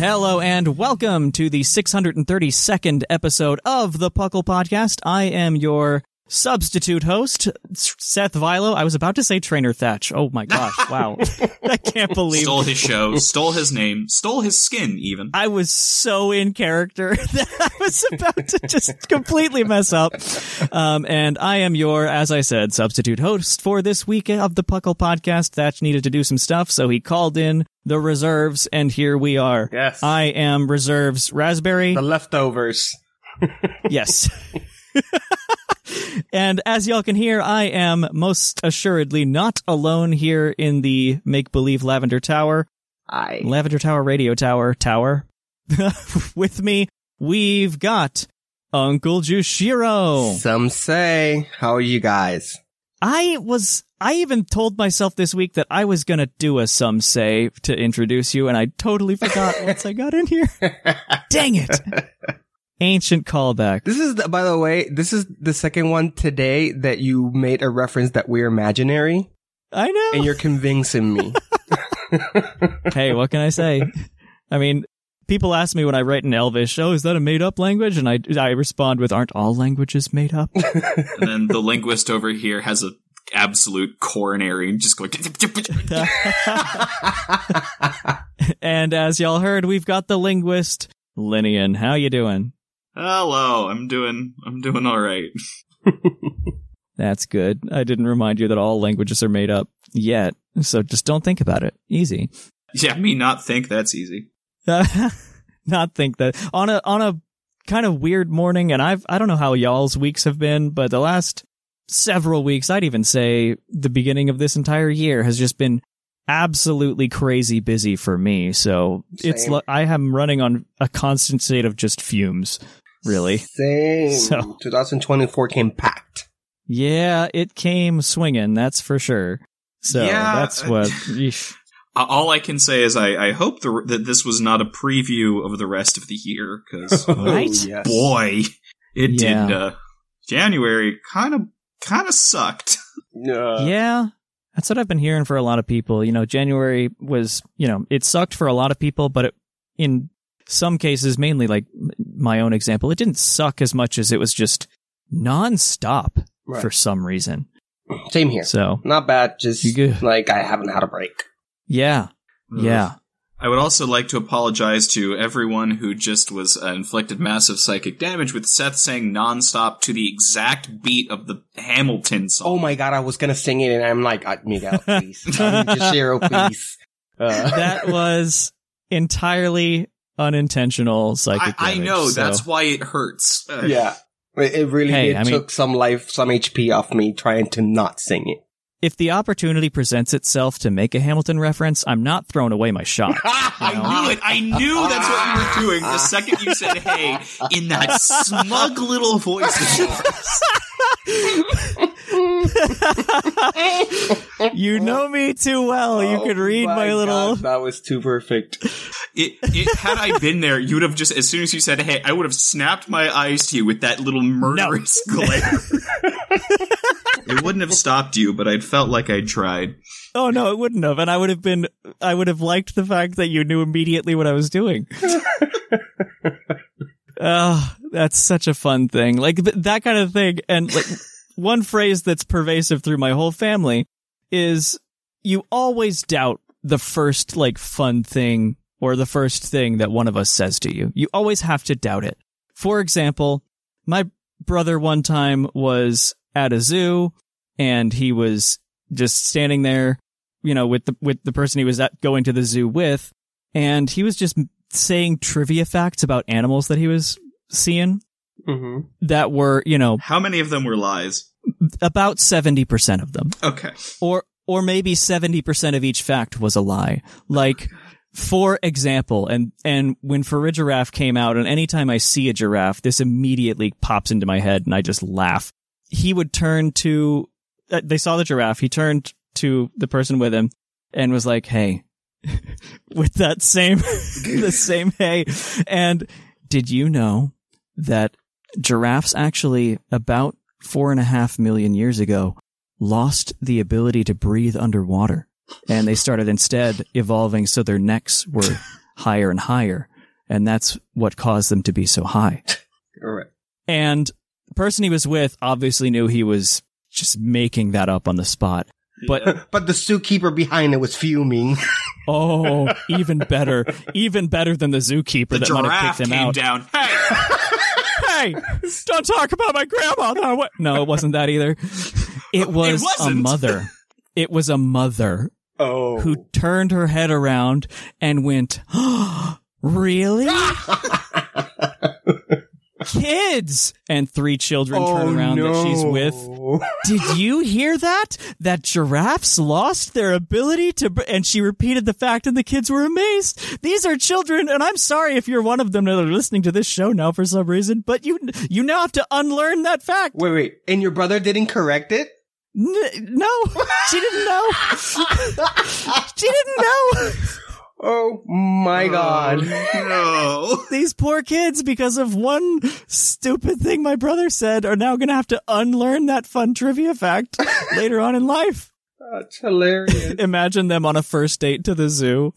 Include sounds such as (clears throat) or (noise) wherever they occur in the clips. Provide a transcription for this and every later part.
Hello and welcome to the 632nd episode of the Puckle Podcast. I am your substitute host, Seth Vilo. I was about to say Trainer Thatch. Oh my gosh, (laughs) wow. I can't believe Stole his show, stole his name, stole his skin, even. I was so in character (laughs) that I was about to just completely mess up. Um, and I am your, as I said, substitute host for this week of the Puckle podcast. Thatch needed to do some stuff, so he called in the reserves, and here we are. Yes. I am reserves raspberry. The leftovers. (laughs) yes. (laughs) and as y'all can hear, I am most assuredly not alone here in the make believe Lavender Tower. I. Lavender Tower Radio Tower Tower. (laughs) With me, we've got Uncle Jushiro. Some say. How are you guys? I was, I even told myself this week that I was gonna do a some say to introduce you, and I totally forgot once I got in here. (laughs) Dang it. Ancient callback. This is, the, by the way, this is the second one today that you made a reference that we're imaginary, I know. and you're (laughs) convincing me. (laughs) hey, what can I say? I mean, people ask me when I write in Elvish, "Oh, is that a made-up language?" And I I respond with, "Aren't all languages made up?" (laughs) And then the linguist over here has a absolute coronary and just going. and as y'all heard, we've got the linguist Lynian. How you doing? Oh, Hello, I'm doing, I'm doing all right. (laughs) That's good. I didn't remind you that all languages are made up yet, so just don't think about it. Easy. Yeah, me not think that's easy. (laughs) Not think that on a on a kind of weird morning, and I've I don't know how y'all's weeks have been, but the last several weeks, I'd even say the beginning of this entire year has just been absolutely crazy busy for me. So it's Same. li- I am running on a constant state of just fumes. Really, Same. So- 2024 came packed. yeah, it came swinging. That's for sure. So Yeah, that's what. (laughs) All I can say is I, I hope the, that this was not a preview of the rest of the year, because Right? (laughs) Oh, yes. boy, it Yeah. did. Uh, January kind of kind of sucked. (laughs) Uh, yeah, that's what I've been hearing for a lot of people. You know, January was, you know, it sucked for a lot of people, but it, in some cases, mainly like my own example, it didn't suck as much as it was just nonstop Right. for some reason. Same here. So, Not bad. Just You good? like I haven't had a break. yeah, yeah. I would also like to apologize to everyone who just was uh, inflicted massive psychic damage with Seth saying nonstop to the exact beat of the Hamilton song. Oh my god, I was gonna sing it and I'm like, uh, Miguel, please. Um, Jushiro, please. Uh, That was entirely unintentional I, psychic I damage, know, so- that's why it hurts. Yeah. It it really Hey, did I mean- took some life, some HP off me trying to not sing it. if the opportunity presents itself to make a Hamilton reference, I'm not throwing away my shot. (laughs) I knew it. I knew that's what you were doing the second you said "hey" in that (laughs) smug little voice of yours. (laughs) you know me too well. you Oh could read my, God, little. that was too perfect. It, it, had I been there, you would have just as soon as you said "hey," I would have snapped my eyes to you with that little murderous (laughs) glare. it wouldn't have stopped you, but I'd felt like I'd tried. Oh no, it wouldn't have, and I would have been. I would have liked the fact that you knew immediately what I was doing. (laughs) Oh, that's such a fun thing. Like th- that kind of thing. And like (laughs) one phrase that's pervasive through my whole family is you always doubt the first like fun thing or the first thing that one of us says to you. You always have to doubt it. For example, my brother one time was at a zoo and he was just standing there, you know, with the with the person he was at going to the zoo with, and he was just saying trivia facts about animals that he was seeing Mm-hmm. that were, you know, How many of them were lies? about 70% of them. Okay. Or or maybe 70% of each fact was a lie. Like for example, and and when for a giraffe came out and anytime I see a giraffe, this immediately pops into my head and I just laugh. He would turn to uh, they saw the giraffe, he turned to the person with him and was like, "Hey." (laughs) with that same (laughs) the same hey and did you know that giraffes actually about four and a half million years ago lost the ability to breathe underwater? And they started instead evolving so their necks were (laughs) higher and higher. And that's what caused them to be so high. All right. and the person he was with obviously knew he was just making that up on the spot. But But the zookeeper behind it was fuming. Oh even better even better than the zookeeper The that might have kicked him out down. Hey, hey, don't talk about my grandma. No, it wasn't that either. It was a mother. It was a mother Oh. who turned her head around and went, (gasps) really? (laughs) Kids! And three children Oh, turn around that she's with. Did you hear that? That giraffes lost their ability to, and she repeated the fact and the kids were amazed. These are children, and I'm sorry if you're one of them that are listening to this show now for some reason, but you, you now have to unlearn that fact. Wait, wait. And your brother didn't correct it? N- no, she didn't know. (laughs) she didn't know. Oh my god. no. (laughs) These poor kids, because of one stupid thing my brother said, are now going to have to unlearn that fun trivia fact (laughs) later on in life. That's hilarious. (laughs) Imagine them on a first date to the zoo.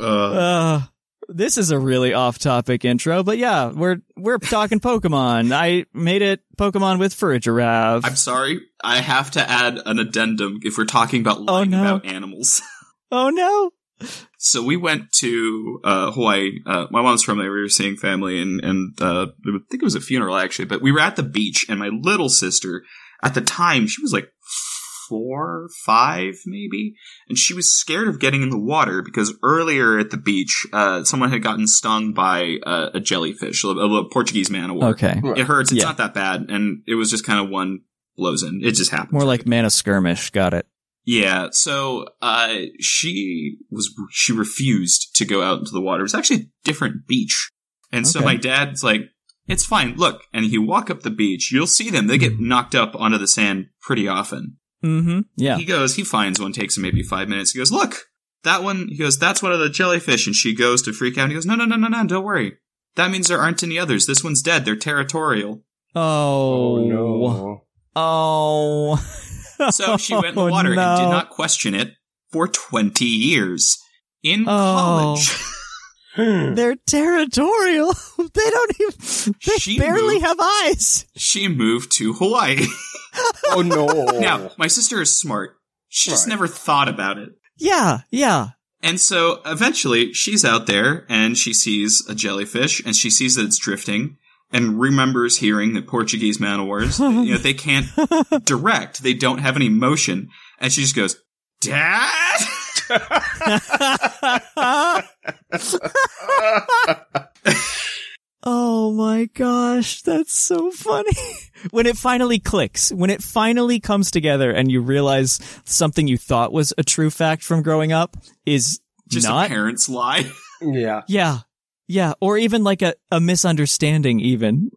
Uh, Uh, this is a really off-topic intro, but yeah, we're we're talking Pokemon. I made it Pokemon with fur giraffe. I'm sorry. I have to add an addendum if we're talking about lying no. about animals. oh no! So we went to uh, Hawaii. Uh, my mom's from there. We were seeing family, and and uh, I think it was a funeral actually. But we were at the beach, and my little sister, at the time, she was like four, five, maybe, and she was scared of getting in the water because earlier at the beach, uh, someone had gotten stung by uh, a jellyfish, a, a Portuguese man of war. Okay, It hurts. It's Yeah. not that bad, and it was just kind of one blows in. It just happened. more like man of skirmish. Got it. Yeah, so uh, she was she refused to go out into the water. It was actually a different beach, and so my dad's like, "It's fine, look." And you walk up the beach, you'll see them. They get knocked up onto the sand pretty often. Mm-hmm. Yeah. He goes, he finds one, takes him maybe five minutes. He goes, "Look, that one." He goes, "That's one of the jellyfish," and she goes to freak out. And he goes, "No, no, no, no, no, don't worry. That means there aren't any others. This one's dead. They're territorial." Oh, Oh no. Oh. (laughs) (laughs) So she went in the Oh, water and did not question it for twenty years. In Oh. college. (laughs) They're territorial. (laughs) they don't even. They She barely moved. have eyes. she moved to Hawaii. oh no. now, my sister is smart. She just never thought about it. Yeah. Yeah. And so eventually she's out there and she sees a jellyfish and she sees that it's drifting and remembers hearing that Portuguese man of wars, you know, they can't (laughs) direct. They don't have any motion. And she just goes, Dad? (laughs) Oh my gosh, that's so funny. (laughs) when it finally clicks, when it finally comes together and you realize something you thought was a true fact from growing up is Just not. a parent's lie. yeah. Yeah. Yeah. Or even like a, a misunderstanding even.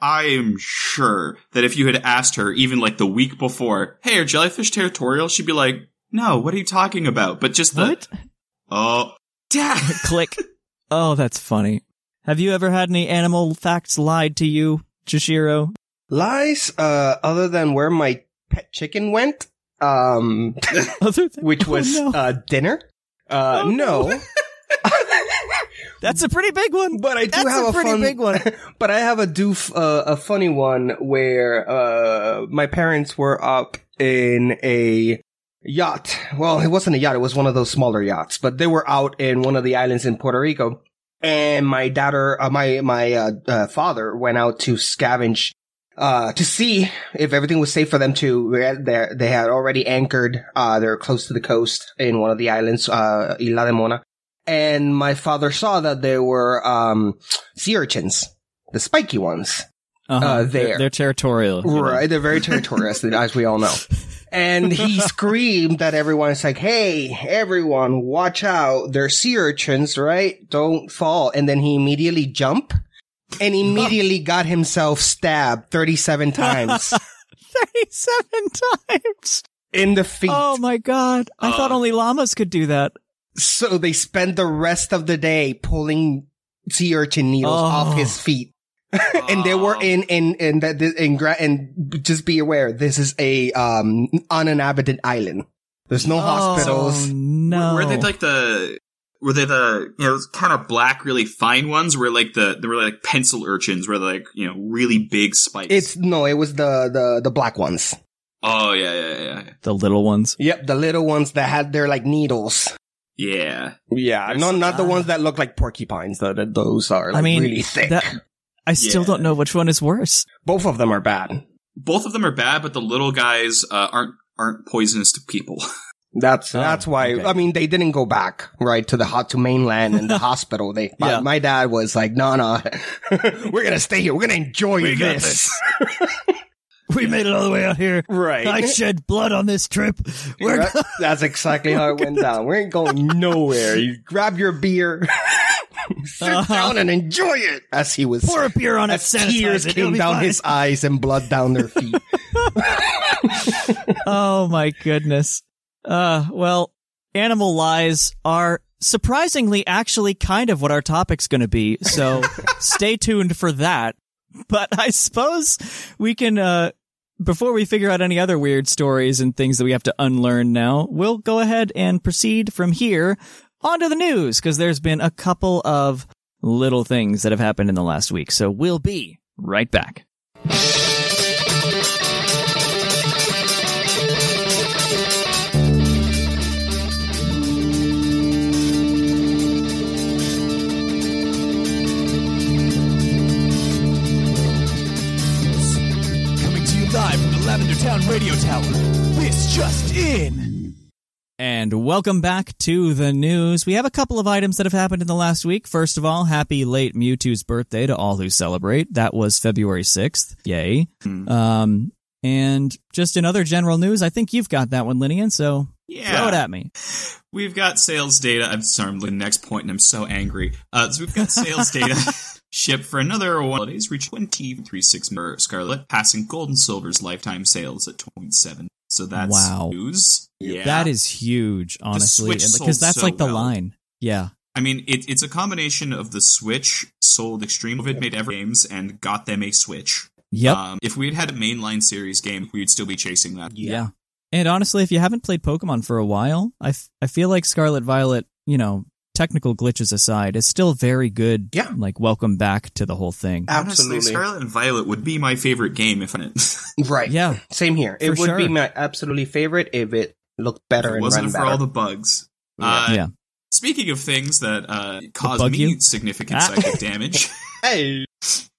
I am sure that if you had asked her even like the week before, hey, are jellyfish territorial? She'd be like, no, what are you talking about? But just the, What? (laughs) oh, Dad. (laughs) Click. Oh, that's funny. Have you ever had any animal facts lied to you, Jushiro? Lies, uh, other than where my pet chicken went, um, (laughs) Other than- which Oh, was, no. uh, dinner. Uh, Oh, no. That's a pretty big one. But I do That's have a a, pretty fun, big one. (laughs) but I have a doof, uh, a funny one where uh, my parents were up in a yacht. Well, it wasn't a yacht; it was one of those smaller yachts. But they were out in one of the islands in Puerto Rico, and my daughter, uh, my my uh, uh, father, went out to scavenge. Uh, to see if everything was safe for them to, they they had already anchored, uh, they're close to the coast in one of the islands, uh, Isla de Mona and my father saw that there were um sea urchins, the spiky ones. Uh-huh. Uh, They're- there. They're, territorial. you know. Right, they're very territorial, (laughs) as we all know. And he (laughs) screamed at everyone. It's like, "Hey, everyone, watch out! They're sea urchins, right? Don't fall!" And then he immediately jumped and immediately (laughs) got himself stabbed thirty-seven times 37 times. in the feet. Oh my god. I Uh. thought only llamas could do that. So they spent the rest of the day pulling sea urchin needles Oh. off his feet. (laughs) and they were in in in that in, gra- and just be aware this is a um uninhabited island. There's no hospitals. Oh, no. Were they like the were they the you know kind of black, really fine ones? Where like the they were like pencil urchins, where like you know really big spikes. It's no, it was the the the black ones. oh yeah yeah yeah the little ones? Yep, the little ones that had their like needles. Yeah. Yeah, no, not the ones that look like porcupines. Though that those are like I mean, really thick. that- I still Yeah. don't know which one is worse. Both of them are bad. Both of them are bad, but the little guys uh, aren't aren't poisonous to people. (laughs) That's Oh, that's why. okay. I mean, they didn't go back right to the hot to mainland and the (laughs) hospital. They, my, Yeah. my dad was like, "No, no, (laughs) we're gonna stay here. We're gonna enjoy We got this." (laughs) We made it all the way out here. right. I shed blood on this trip. We're? (laughs) That's exactly how it went down. We ain't going nowhere. You grab your beer, (laughs) sit Uh-huh. down, and enjoy it. As he was, pour a beer on it. as sanitize tears it, came down fine. his eyes and blood down their feet. Oh my goodness. Uh, well, animal lies are surprisingly actually kind of what our topic's going to be. So stay tuned for that. But I suppose we can, uh, before we figure out any other weird stories and things that we have to unlearn now, we'll go ahead and proceed from here onto the news because there's been a couple of little things that have happened in the last week. So we'll be right back. Town Radio Tower. This just in. And welcome back to the news. We have a couple of items that have happened in the last week. First of all, happy late Mewtwo's birthday to all who celebrate. That was February 6th. Yay. Um, and just in other general news, I think you've got that one, Lynian, so Yeah. throw it at me. We've got sales data. I'm sorry, I'm the next point, and I'm so angry. Uh, so we've got (laughs) sales data shipped for another one holidays, reach 23.6 million Scarlet, passing Gold and Silver's lifetime sales at 27. So that's Wow. news. Yeah, That is huge, honestly, because that's so like the well. line. Yeah. I mean, it, it's a combination of the Switch sold extreme COVID made ever games and got them a Switch. Yep. Um, if we had had a mainline series game, we'd still be chasing that. yeah. And honestly, if you haven't played Pokemon for a while, I, f- I feel like Scarlet Violet, you know, technical glitches aside, is still very good. Yeah. Like, welcome back to the whole thing. Honestly, Scarlet and Violet would be my favorite game if I (laughs) right. Yeah. Same here. It For would be my absolutely favorite if it looked better If it and wasn't ran for better. all the bugs. Uh, yeah. Speaking of things that uh, cause me you? significant Ah. psychic damage, (laughs) hey,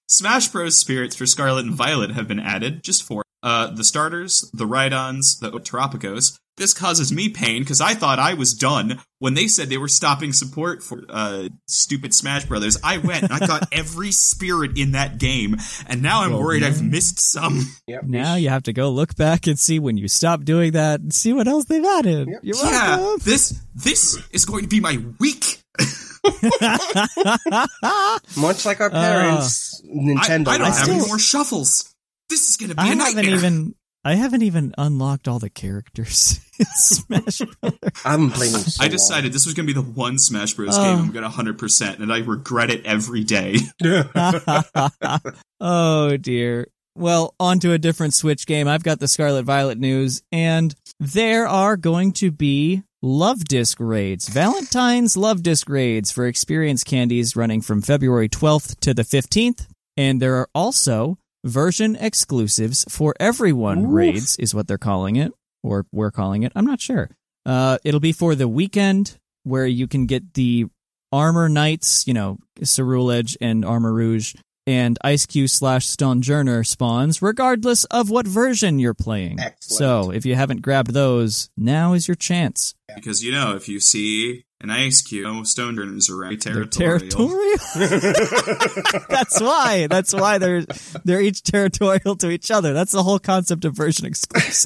Smash Bros. spirits for Scarlet and Violet have been added, just for uh, the starters, the Rhydons, the Terapagos. This causes me pain because I thought I was done when they said they were stopping support for uh, stupid Smash Brothers. I went and I got (laughs) every spirit in that game, and now I'm Well, worried I've missed some. (laughs) yep. Now you have to go look back and see when you stopped doing that and see what else they've added. You're Yeah, welcome. this this is going to be my week. (laughs) much like our parents, Nintendo. I, I don't lives. have still- any more shuffles. This is going to be I a haven't nightmare. even I haven't even unlocked all the characters (laughs) in Smash Brothers. I'm playing. So I decided this was going to be the one Smash Bros. Oh. game I'm going to 100%, and I regret it every day. (laughs) (laughs) oh dear. Well, on to a different Switch game. I've got the Scarlet Violet news, and there are going to be love disc raids. Valentine's love disc raids for experience candies running from February 12th to the 15th. And there are also version exclusives for everyone raids is what they're calling it or we're calling it. I'm not sure. Uh, it'll be for the weekend where you can get the Armor Knights, you know, Ceruledge and Armarouge and Eiscue slash Stonjourner spawns, regardless of what version you're playing. Excellent. So if you haven't grabbed those, now is your chance. Because you know, if you see an ice cube, no Stonjourners are very territorial. territorial. (laughs) That's why. That's why they're they're each territorial to each other. That's the whole concept of version exclusives.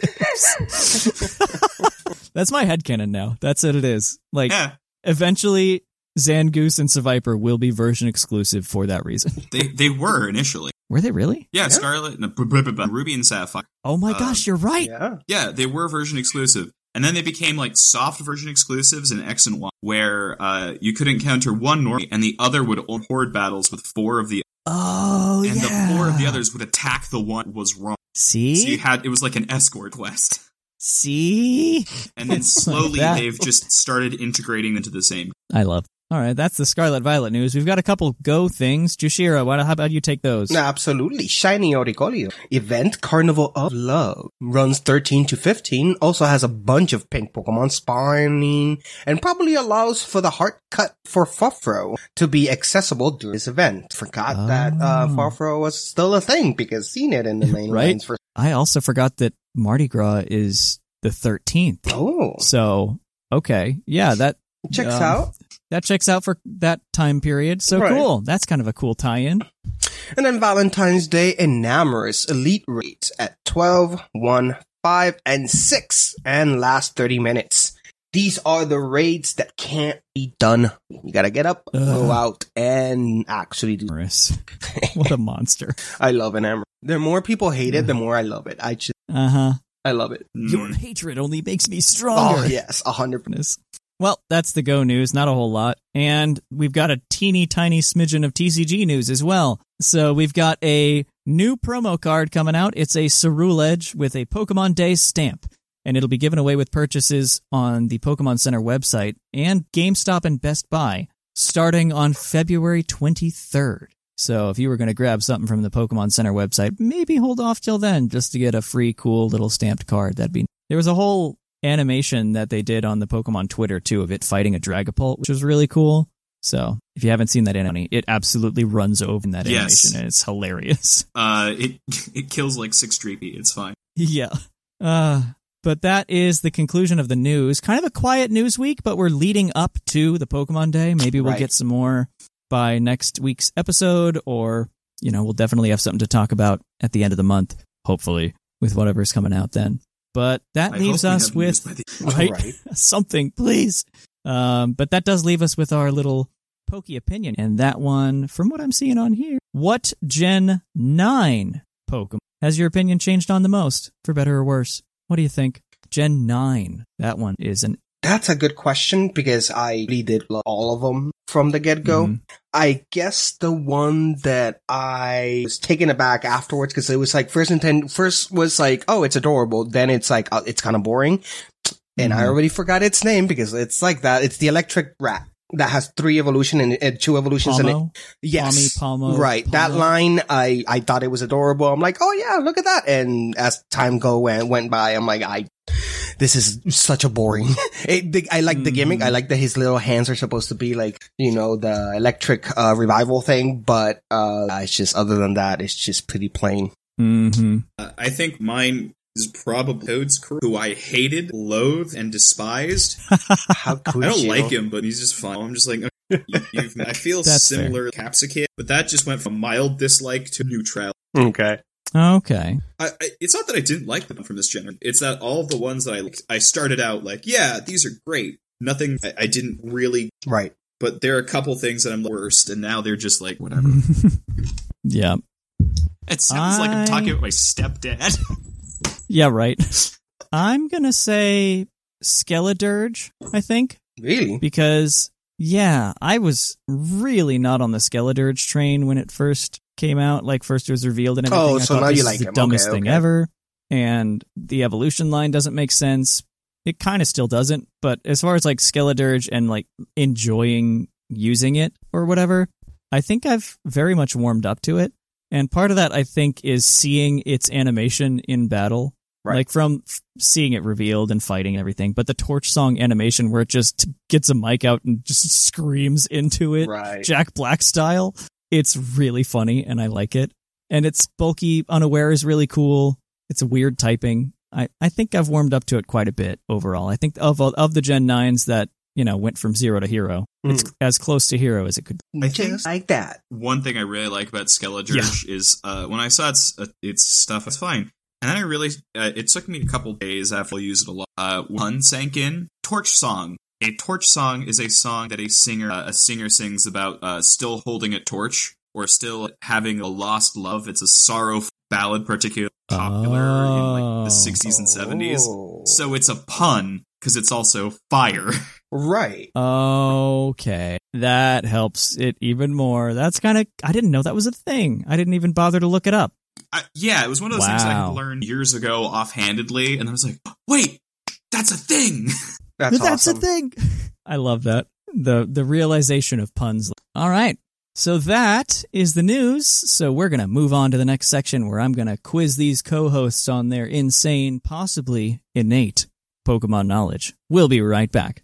(laughs) That's my headcanon now. That's what it is. Like Yeah, eventually Zangoose and Seviper will be version exclusive for that reason. (laughs) they they were initially. Were they really? Yeah, Scarlet, no, Ruby and Sapphire. Oh my Uh, gosh, you're right. Yeah. Yeah, they were version exclusive. And then they became like soft version exclusives in X and Y, where uh, you could encounter one normally, and the other would horde battles with four of the, Oh and yeah. the four of the others would attack the one was wrong. See? So you had it was like an escort quest, See? and then (laughs) slowly that. they've just started integrating into the same. I love. All right, that's the Scarlet Violet news. We've got a couple go things. Jushiro, why, how about you take those? Absolutely. Shiny Oricorio. Event Carnival of Love. Runs 13 to 15. Also has a bunch of pink Pokemon spawning and probably allows for the heart cut for Furfrou to be accessible during this event. Forgot that, uh, Oh. Was still a thing because seen it in the (laughs) main Right. lines for, I also forgot that Mardi Gras is the 13th. oh, So, okay. Yeah, that checks um, out. That checks out for that time period. So Right. cool. That's kind of a cool tie-in. And then Valentine's Day Enamorus Elite Raids at 12, 1, 5, and 6 and last 30 minutes. These are the raids that can't be done. You gotta get up, go out, and actually do. Morris. (laughs) what a monster. I love Enamorus. The more people hate it, the more I love it. I just, Uh-huh. I love it. Your Mm. hatred only makes me stronger. Oh, yes, a hundred percent. Well, that's the Go news, not a whole lot. And we've got a teeny tiny smidgen of TCG news as well. So we've got a new promo card coming out. It's a Cerule with a Pokemon Day stamp. And it'll be given away with purchases on the Pokemon Center website and GameStop and Best Buy starting on February 23rd. So if you were going to grab something from the Pokemon Center website, maybe hold off till then just to get a free, cool little stamped card. That'd be. There was a whole animation that they did on the Pokemon Twitter too of it fighting a Dragapult, which was really cool. So if you haven't seen that anime, it absolutely runs over in that Yes. animation and it's hilarious. (laughs) Uh, it (laughs) it kills like six Dreepy. It's fine. yeah. Uh, but that is the conclusion of the news. Kind of a quiet news week, but we're leading up to the Pokemon Day. Maybe we'll Right. get some more by next week's episode, or, you know, we'll definitely have something to talk about at the end of the month, hopefully, with whatever's coming out then. But that I leaves us with the- (laughs) right? Right. (laughs) Something, please. Um, but that does leave us with our little pokey opinion. And that one, from what I'm seeing on here, what Gen 9 Pokemon has your opinion changed on the most, for better or worse? What do you think? Gen 9. That one is an. That's a good question because I really did love all of them from the get go. Mhm. I guess the one that I was taken aback afterwards because it was like first intent first was like oh it's adorable then it's like uh, it's kind of boring and I Mhm. already forgot its name because it's like that it's the electric rat that has three evolution and, and two evolutions in it Pawmo? yes Pawmi, Pawmo, right that line I I thought it was adorable I'm like oh yeah look at that and as time go went went by I'm like I this is such a boring. (laughs) It, the, I like the gimmick. I like that his little hands are supposed to be like, you know, the electric, uh, revival thing, but, uh, it's just, other than that, it's just pretty plain. Mhm. Uh, I think mine is probably Toedscruel, who I hated, loathed, and despised. (laughs) How could I don't you? like him, but he's just fun. I'm just like, okay, you, (laughs) you've, I feel That's similar to Capsakid, but that just went from mild dislike to neutral. Okay. Okay. I, I, it's not that I didn't like them from this generation. It's that all the ones that I liked, I started out like, yeah, these are great. Nothing I, I didn't really, Right. but there are a couple things that I'm the worst, and now they're just like whatever. (laughs) yeah. It sounds like I'm talking about my stepdad. Yeah, right. (laughs) I'm going to say Skeledirge, I think. Really? because yeah, I was really not on the Skeledirge train when it first came out, like first it was revealed and oh, everything. Oh, I so thought now you like the him. dumbest Okay, thing okay. ever, and the evolution line doesn't make sense. It kind of still doesn't, but as far as like Skeledirge and like enjoying using it or whatever, I think I've very much warmed up to it. And part of that, I think, is seeing its animation in battle. Right. Like from seeing it revealed and fighting and everything, but the torch song animation where it just gets a mic out and just screams into it, Right. Jack Black style. It's really funny and I like it. And it's bulky, unaware is really cool. It's a weird typing. I, I think I've warmed up to it quite a bit overall. I think of of the Gen 9s that, you know, went from zero to hero, it's as close to hero as it could be. I think like that. one thing I really like about Skeledirge is uh, when I saw its uh, its stuff, it's fine. And then I really, uh, it took me a couple days after I used it a lot. Uh, one sank in. Torch song. A torch song is a song that a singer uh, a singer sings about uh, still holding a torch or still having a lost love. It's a sorrow ballad, particularly popular in like Oh. the 60s and 70s. Oh. So it's a pun because it's also fire. (laughs) Right. Okay. That helps it even more. That's kind of, I didn't know that was a thing. I didn't even bother to look it up. I, yeah, it was one of those things I Wow. had learned years ago offhandedly, and I was like, wait, that's a thing. (laughs) That's, That's awesome. a thing. I love that. The the realization of puns. All right. So that is the news. So we're going to move on to the next section where I'm going to quiz these co-hosts on their insane, possibly innate Pokemon knowledge. We'll be right back.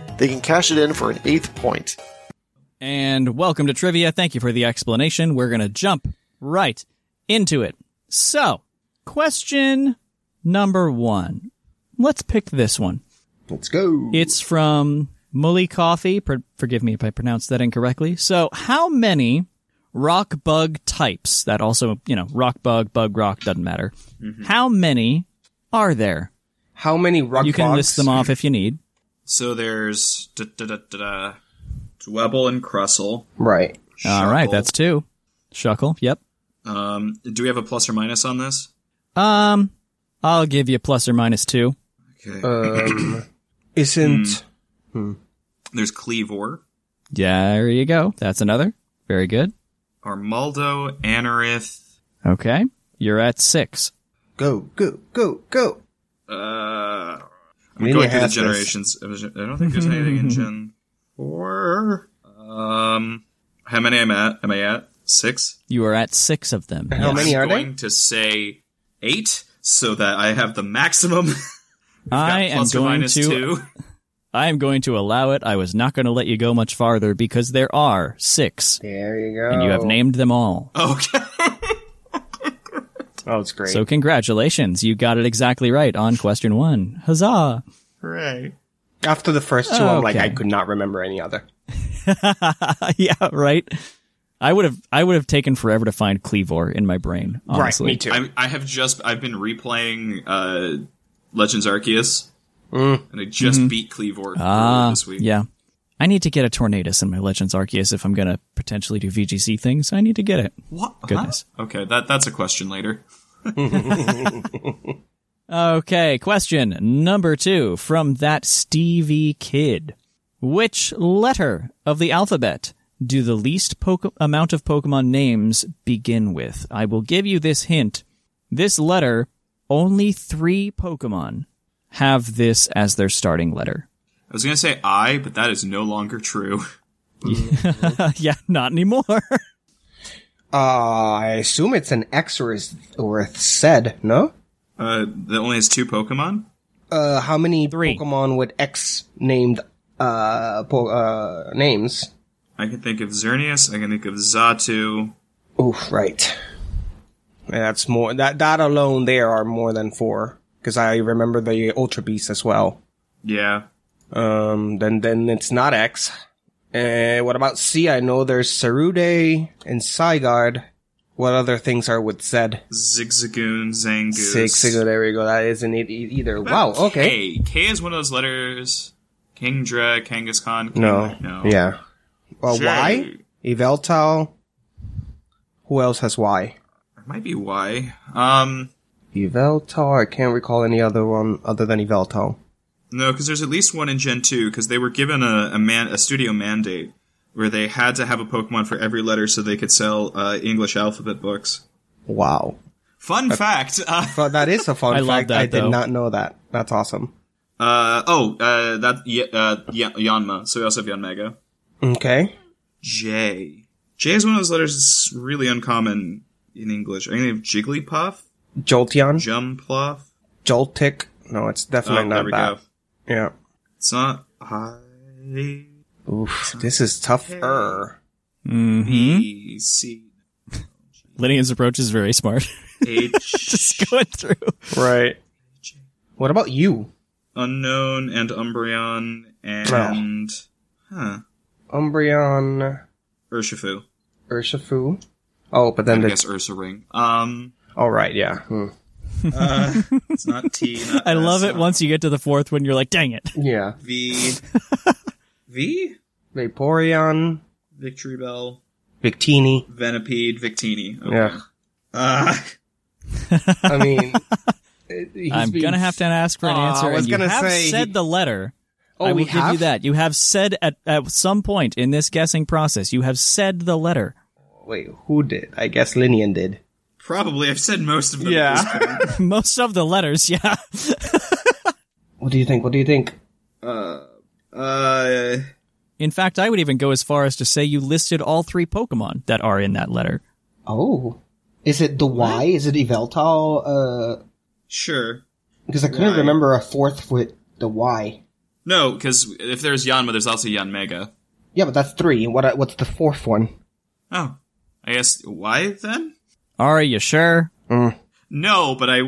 they can cash it in for an eighth point. And welcome to trivia. Thank you for the explanation. We're going to jump right into it. So, question number one. Let's pick this one. Let's go. It's from Mully Coffee. Per- forgive me if I pronounced that incorrectly. So, how many rock bug types, that also, you know, rock bug, bug rock, doesn't matter. Mm-hmm. How many are there? How many rock bugs? you can bogs- list them off if you need. So there's da, da, da, da, da, Dwebble and Crustle. Right. All right, Shuckle. that's two. Shuckle, yep. Um, do we have a plus or minus on this? Um, I'll give you plus or minus two. Okay. Um, (clears throat) isn't There's Kleavor, Yeah, there you go. That's another. Very good. Armaldo, Anorith. Okay. You're at six. go go go go? Uh, I'm Maybe going through the has this. generations. I don't think there's anything in (laughs) Gen Four. Um, how many am I at? Am I at six? You are at six of them. How many are I'm they? going to say eight, so that I have the maximum. (laughs) I am plus or going to. two. (laughs) I am going to allow it. I was not going to let you go much farther because there are six, There you go. and you have named them all. Okay. Oh, it's great. So congratulations, you got it exactly right on question one. Huzzah! Right. After the first two, I'm like, I could not remember any other. (laughs) yeah, right. I would have. I would have taken forever to find Kleavor in my brain. Honestly. Right, me too. I, I have just I've been replaying uh, Legends Arceus, Mm. and I just beat Kleavor Ah, this week. yeah. I need to get a Tornadus in my Legends Arceus if I'm going to potentially do VGC things. I need to get it. What? Huh? Goodness. Okay, that that's a question later. (laughs) Okay, question number two from that Stevie kid. Which letter of the alphabet do the least poke- amount of Pokemon names begin with? I will give you this hint. This letter, only three Pokemon have this as their starting letter. I was gonna say I, but that is no longer true. (laughs) (laughs) yeah, not anymore. Uh, I assume it's an X or, is, or a said, no? Uh, that only has two Pokemon. Uh, how many Three. Pokemon with X named, uh, po- uh, names? I can think of Xerneas. I can think of Xatu. Oof, right. Yeah, That's more, that, that alone there are more than four. because I remember the Ultra Beast as well. Yeah. Um, then then it's not X. Uh, what about C? I know there's Zarude and Zygarde. What other things are with Z? Zigzagoon, Zangoose. So there we go. That isn't it either. Wow. Okay. K? K is one of those letters. Kingdra, Kangaskhan. King- No. No. Yeah. Well, J. Y. Yveltal. Who else has Y? It might be Y. Um, Yveltal. I can't recall any other one other than Yveltal. No, because there's at least one in Gen 2, because they were given a, a man, a studio mandate where they had to have a Pokemon for every letter so they could sell, uh, English alphabet books. Wow. Fun fact, uh, (laughs) But that is a fun (laughs) I love fact. that, I did not know that. That's awesome. uh, oh, uh, that, yeah, uh, yeah, Yanma. So we also have Yanmega. Okay. J. J is one of those letters that's really uncommon in English. I think they have Jigglypuff, Jolteon. Jumpluff. Joltik. No, it's Oh, definitely there not we that. go. Yeah. It's not I. Oof. This is tougher. Mm-hmm. B C Lydian's approach is very smart. (laughs) H (laughs) Just going through. Right. What about you? Unown and Umbreon and huh Umbreon, Urshifu. Urshifu. Oh, but I then the. guess Ursaring. Um, Oh, right. Yeah. Hmm. Uh, it's not T. Not I love it not once you get to the fourth one, you're like, dang it. Yeah. V. (laughs) v. Vaporeon, Victreebel. Victini. Venipede. Victini. Okay. Yeah. Uh, (laughs) I mean, I'm being- gonna have to ask for an Aw, answer. I was and you gonna have say said he- the letter. Oh, I will we give you that. You have said at, at some point in this guessing process, you have said the letter. Wait, who did? I guess Lynian did. Probably. I've said most of them. Yeah. At this point. (laughs) Most of the letters, yeah. What do you think? What do you think? Uh. Uh. In fact, I would even go as far as to say you listed all three Pokemon that are in that letter. Oh, is it the Y? Is it Yveltal? Uh, Sure. because I couldn't Y. remember a fourth with the Y. No, because if there's Yanma, there's also Yanmega. Yeah, but that's three. What? What's the fourth one? Oh, I guess Y then? Are you sure? No, but I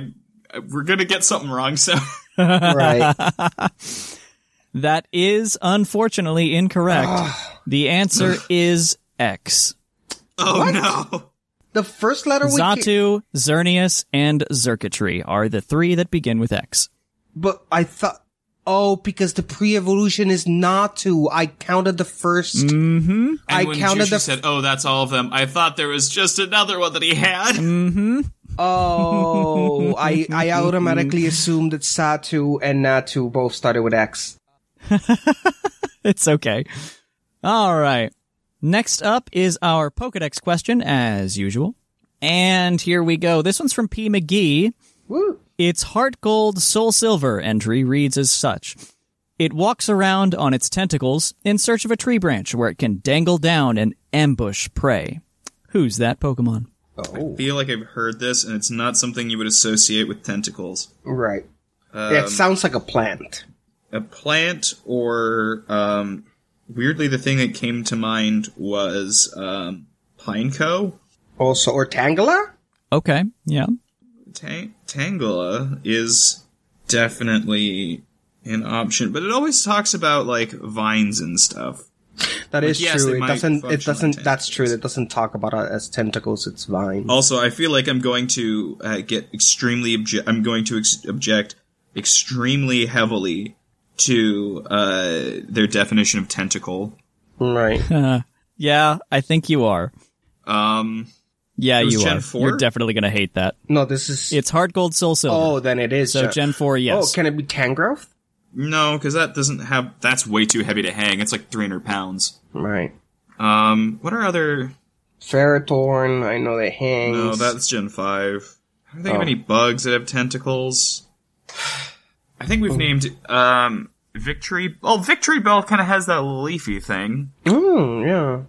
we're gonna get something wrong. So (laughs) Right. (laughs) That is unfortunately incorrect. Ah. the answer (laughs) is X. oh no. the first letter we ca- Xatu, Xerneas, and Xurkitree are the three that begin with X. but I thought. Oh, because the pre-evolution is not two. I counted the 1st Mm-hmm. And I when counted Jushu the- said, "Oh, that's all of them," I thought there was just another one that he had. Mm-hmm. Oh, I I automatically (laughs) assumed that Xatu and Natu both started with X. (laughs) It's okay. All right. Next up is our Pokedex question, as usual. And here we go. This one's from P. McGee. Woo. Its Heart Gold Soul Silver entry reads as such. It walks around on its tentacles in search of a tree branch where it can dangle down and ambush prey. Who's that Pokemon? Oh. I feel like I've heard this, and it's not something you would associate with tentacles. Right. Um, it sounds like a plant. a plant, or um, weirdly, the thing that came to mind was um, pineco. Also, or Tangela? Okay, yeah. Tang- Tangela is definitely an option, but it always talks about like vines and stuff. That is yes, true. It doesn't. It doesn't. like That's true. It doesn't talk about it as tentacles. It's vines. Also, I feel like I'm going to uh, get extremely obje- I'm going to ex- object extremely heavily to uh, their definition of tentacle. Right. (laughs) Yeah, I think you are. Um, Yeah, you Gen are. 4? You're definitely going to hate that. No, this is. It's Heart Gold Soul Silver. oh, then it is. so Gen 4, yes. Oh, can it be Tangrowth? no, because that doesn't have that's way too heavy to hang. It's like 300 pounds. Right. Um, what are other? Ferrothorn. I know that hangs. No, that's Gen five. I don't think Oh. of any bugs that have tentacles. I think we've named um Victory. Oh, Victreebel kind of has that leafy thing. Mm, yeah.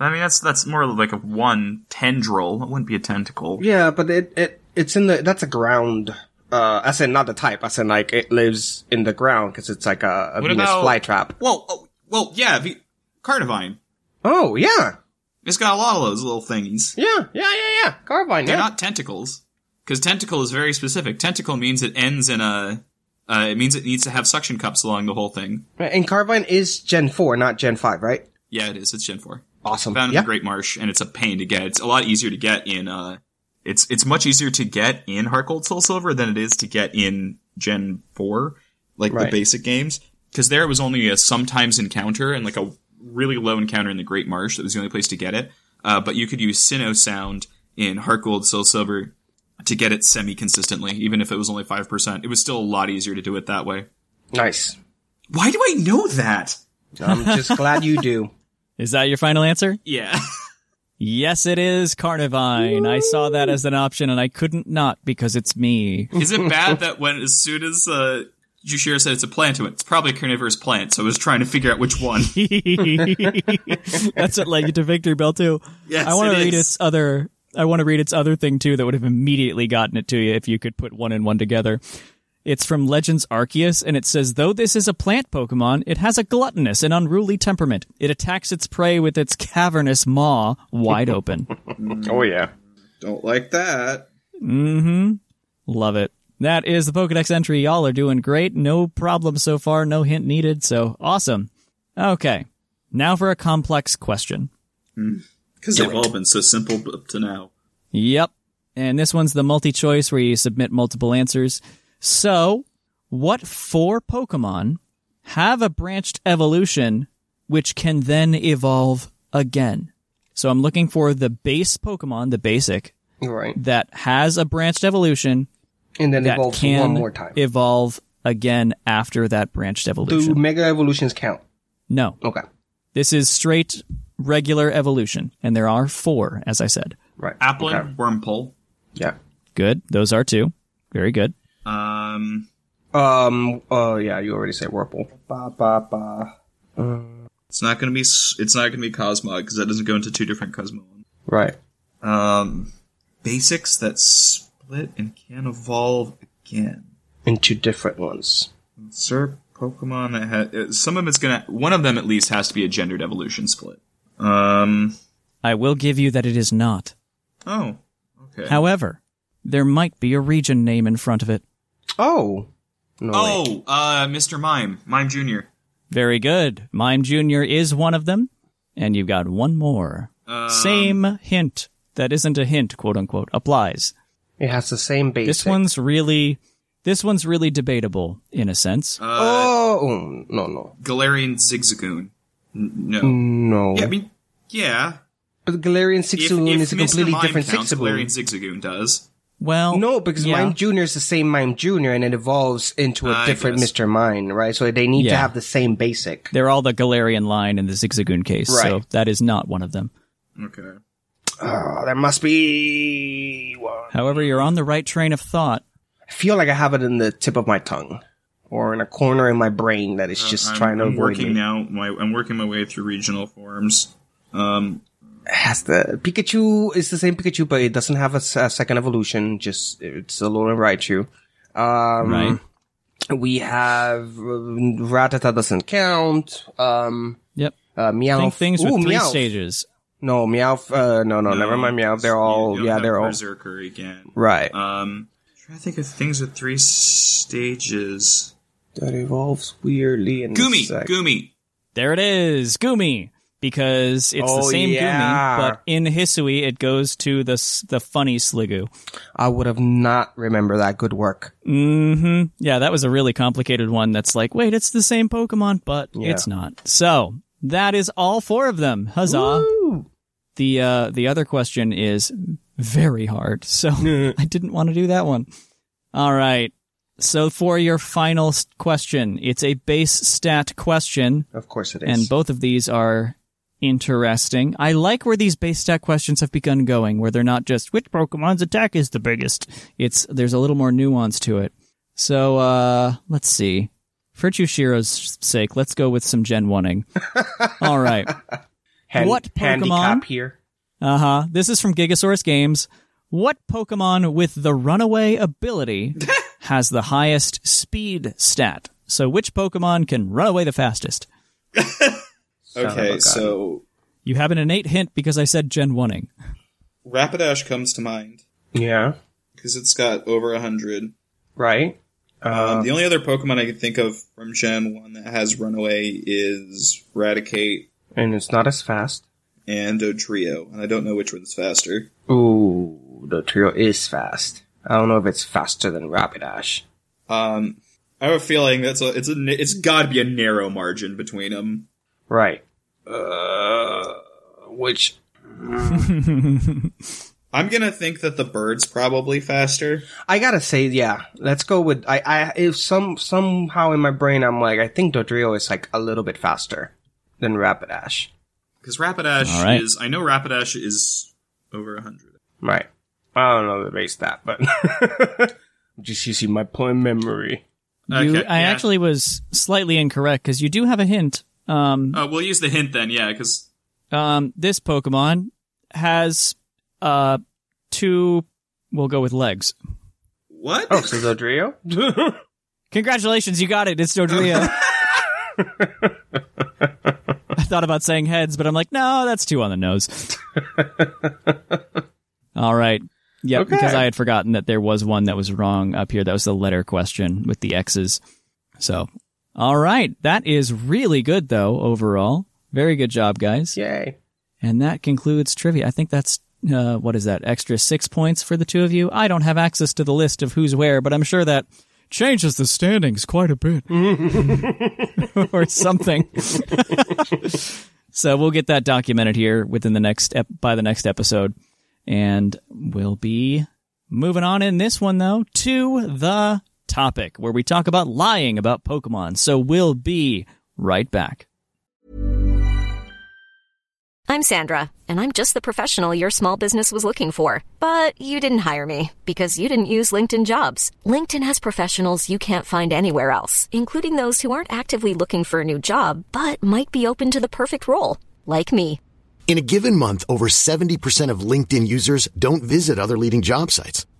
I mean, that's that's more like a one tendril. It wouldn't be a tentacle. Yeah, but it it it's in the. That's a ground. Uh, I said not the type. I said like it lives in the ground because it's like a, a What Venus about- flytrap. Whoa, oh, well, yeah, v- Carnivine. Oh yeah, It's got a lot of those little thingies. yeah, yeah, yeah, yeah. Carbine. They're Yeah. not tentacles. because tentacle is very specific. Tentacle means it ends in a. Uh, it means it needs to have suction cups along the whole thing. And Carbine is Gen 4, not Gen 5, right? Yeah, it is. It's Gen four. Awesome. Found in yeah. the Great Marsh, and it's a pain to get. It's a lot easier to get in. Uh, it's it's much easier to get in Heart Gold Soul Silver than it is to get in Gen four, like Right. the basic games. Because there it was only a sometimes encounter and like a really low encounter in the Great Marsh. That was the only place to get it. Uh, but you could use Sinnoh Sound in Heart Gold Soul Silver to get it semi consistently, even if it was only five percent. It was still a lot easier to do it that way. Nice. Why do I know that? I'm just glad you do. (laughs) Is that your final answer? Yeah. (laughs) Yes, it is Carnivine. I saw that as an option and I couldn't not because it's me. Is it bad (laughs) that when as soon as uh, Jushiro said it's a plant, to it? it's probably a carnivorous plant, so I was trying to figure out which one. (laughs) That's what led you to Victreebel too. Yes, I want it to read is. its other. I want to read its other thing too that would have immediately gotten it to you if you could put one and one together. It's from Legends Arceus, and it says, though this is a plant Pokemon, it has a gluttonous and unruly temperament. It attacks its prey with its cavernous maw wide open. (laughs) Oh, yeah. Don't like that. mm-hmm. Love it. That is the Pokedex entry. Y'all are doing great. No problem so far. No hint needed. So awesome. Okay. Now for a complex question. Because they've all been so simple up to now. Yep. And this one's the multi choice where you submit multiple answers. So, what four Pokemon have a branched evolution which can then evolve again? So, I'm looking for the base Pokemon, the basic, Right. that has a branched evolution And then that evolves can one more time. evolve again after that branched evolution. Do. Mega Evolutions count? no. Okay. This is straight regular evolution. And there are four, as I said. Right. Applin, Okay. Wurmple. Yeah. Good. Those are two. Very good. Um, Um. Oh, yeah. You already said Wurmple. Ba ba ba. it's not gonna be. s- It's not gonna be Cosmog because that doesn't go into two different Cosmo. Right. Um, basics that split and can evolve again. Into different ones. Sir, Pokemon that had some of it's gonna. One of them at least has to be a gendered evolution split. Um. I will give you that it is not. Oh. Okay. However, there might be a region name in front of it. Oh. No. wait. Oh, uh, Mr. Mime, Mime Junior. Very good. Mime Jr. is one of them. And you've got one more. Um, Same hint that isn't a hint, quote unquote, applies. It has the same basic. This one's really, this one's really debatable in a sense. Uh, Oh no no Galarian Zigzagoon. N- no. no. Yeah, I mean, yeah. but Galarian If, Zigzagoon if is a Mr. completely Mime different counts, Galarian Sixagoon. Zigzagoon does. Well, No, because yeah. Mime Junior is the same Mime Junior, and it evolves into a I different guess. Mr. Mime, right? So they need to have the same basic. They're all the Galarian line in the Zigzagoon case, so that is not one of them. Okay. Oh, there must be one. However, you're on the right train of thought. I feel like I have it in the tip of my tongue, or in a corner in my brain that is just Uh, I'm, trying to I'm avoid working me. now. My, I'm working my way through regional forms. Um, It has the Pikachu is the same Pikachu, but it doesn't have a second evolution. Just it's a little Raichu. Um, Right. We have uh, Rattata doesn't count. Um, Yep. uh, Meowth. Think things with Ooh, three Meowth. stages. No, Meowth. Uh, no, no, never mind Meowth. They're all, you don't yeah, they're all Perrserker again. right. Um, trying to think of things with three stages. that evolves weirdly. In Goomy, sec- Goomy. There it is, Goomy, because it's the Oh, same yeah. Goomy, but in Hisui it goes to the the funny Sliggoo. I would have not remember that. Good work. hmm Yeah, that was a really complicated one. That's like, wait, it's the same Pokemon, but Yeah. it's not. So that is all four of them. Huzzah! The uh, the other question is very hard, so (laughs) I didn't want to do that one. All right. So for your final question, it's a base stat question. Of course it is. And both of these are interesting. I like where these base stat questions have begun going, where they're not just which Pokemon's attack is the biggest. It's there's a little more nuance to it. So uh let's see. For Jushiro's sake, let's go with some Gen 1ing. (laughs) All right. Hand- what Pokemon? here? Uh huh. This is from Gigasaurus Games. What Pokemon with the runaway ability (laughs) has the highest speed stat? So, which Pokemon can run away the fastest? (laughs) Okay, so You have an innate hint because I said Gen 1ing. Rapidash comes to mind Yeah. because it's got over a hundred. right? Uh, Um, the only other Pokemon I can think of from Gen One that has Runaway is Raticate and it's not as fast. and Dodrio, and I don't know which one's faster. Ooh, Dodrio is fast. I don't know if it's faster than Rapidash. Um, I have a feeling that's a it's a it's got to be a narrow margin between them. Right. Uh, which (laughs) I'm gonna think that the bird's probably faster. I gotta say, yeah. Let's go with I. I if some somehow in my brain, I'm like, I think Dodrio is like a little bit faster than Rapidash. Because Rapidash All right. is, I know Rapidash is over 100. Right. I don't know the base stat, but (laughs) just using my point memory. You, I yeah. actually was slightly incorrect because you do have a hint. Um, Uh, we'll use the hint then, yeah, because um, this Pokemon has uh two. We'll go with legs. what? Oh, so Dodrio? (laughs) Congratulations, you got it. It's Dodrio. (laughs) I thought about saying heads, but I'm like, no, that's two on the nose. (laughs) All right. Yep, Okay. because I had forgotten that there was one that was wrong up here. That was the letter question with the X's. So, all right. That is really good, though, overall. Very good job, guys. Yay. And that concludes trivia. I think that's, uh, what is that, extra six points for the two of you? I don't have access to the list of who's where, but I'm sure that changes the standings quite a bit. (laughs) or something. (laughs) so we'll get that documented here within the next, ep- by the next episode. And we'll be moving on in this one, though, to the topic where we talk about lying about Pokemon. So we'll be right back. I'm Sandra, and I'm just the professional your small business was looking for. But you didn't hire me because you didn't use LinkedIn jobs. LinkedIn has professionals you can't find anywhere else, including those who aren't actively looking for a new job but might be open to the perfect role, like me. In a given month, over 70% of LinkedIn users don't visit other leading job sites.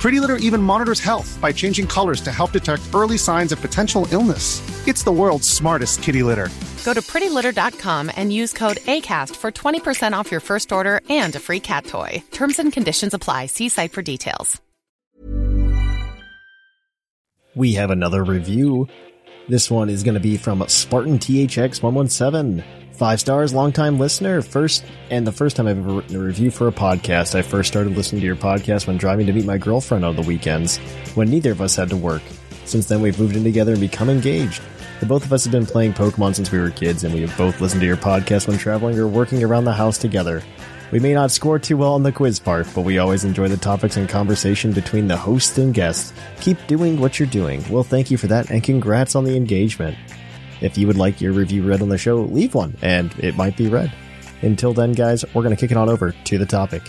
Pretty Litter even monitors health by changing colors to help detect early signs of potential illness. It's the world's smartest kitty litter. Go to prettylitter.com and use code ACAST for 20% off your first order and a free cat toy. Terms and conditions apply. See site for details. we have another review. This one is going to be from Spartan THX 117. Five stars, longtime listener. First, and the first time I've ever written a review for a podcast. I first started listening to your podcast when driving to meet my girlfriend on the weekends, when neither of us had to work. Since then, we've moved in together and become engaged. The both of us have been playing Pokemon since we were kids, and we have both listened to your podcast when traveling or working around the house together. We may not score too well on the quiz part, but we always enjoy the topics and conversation between the host and guests. Keep doing what you're doing. Well, thank you for that, and congrats on the engagement. If you would like your review read on the show, leave one, and it might be read. Until then, guys, we're going to kick it on over to the topic.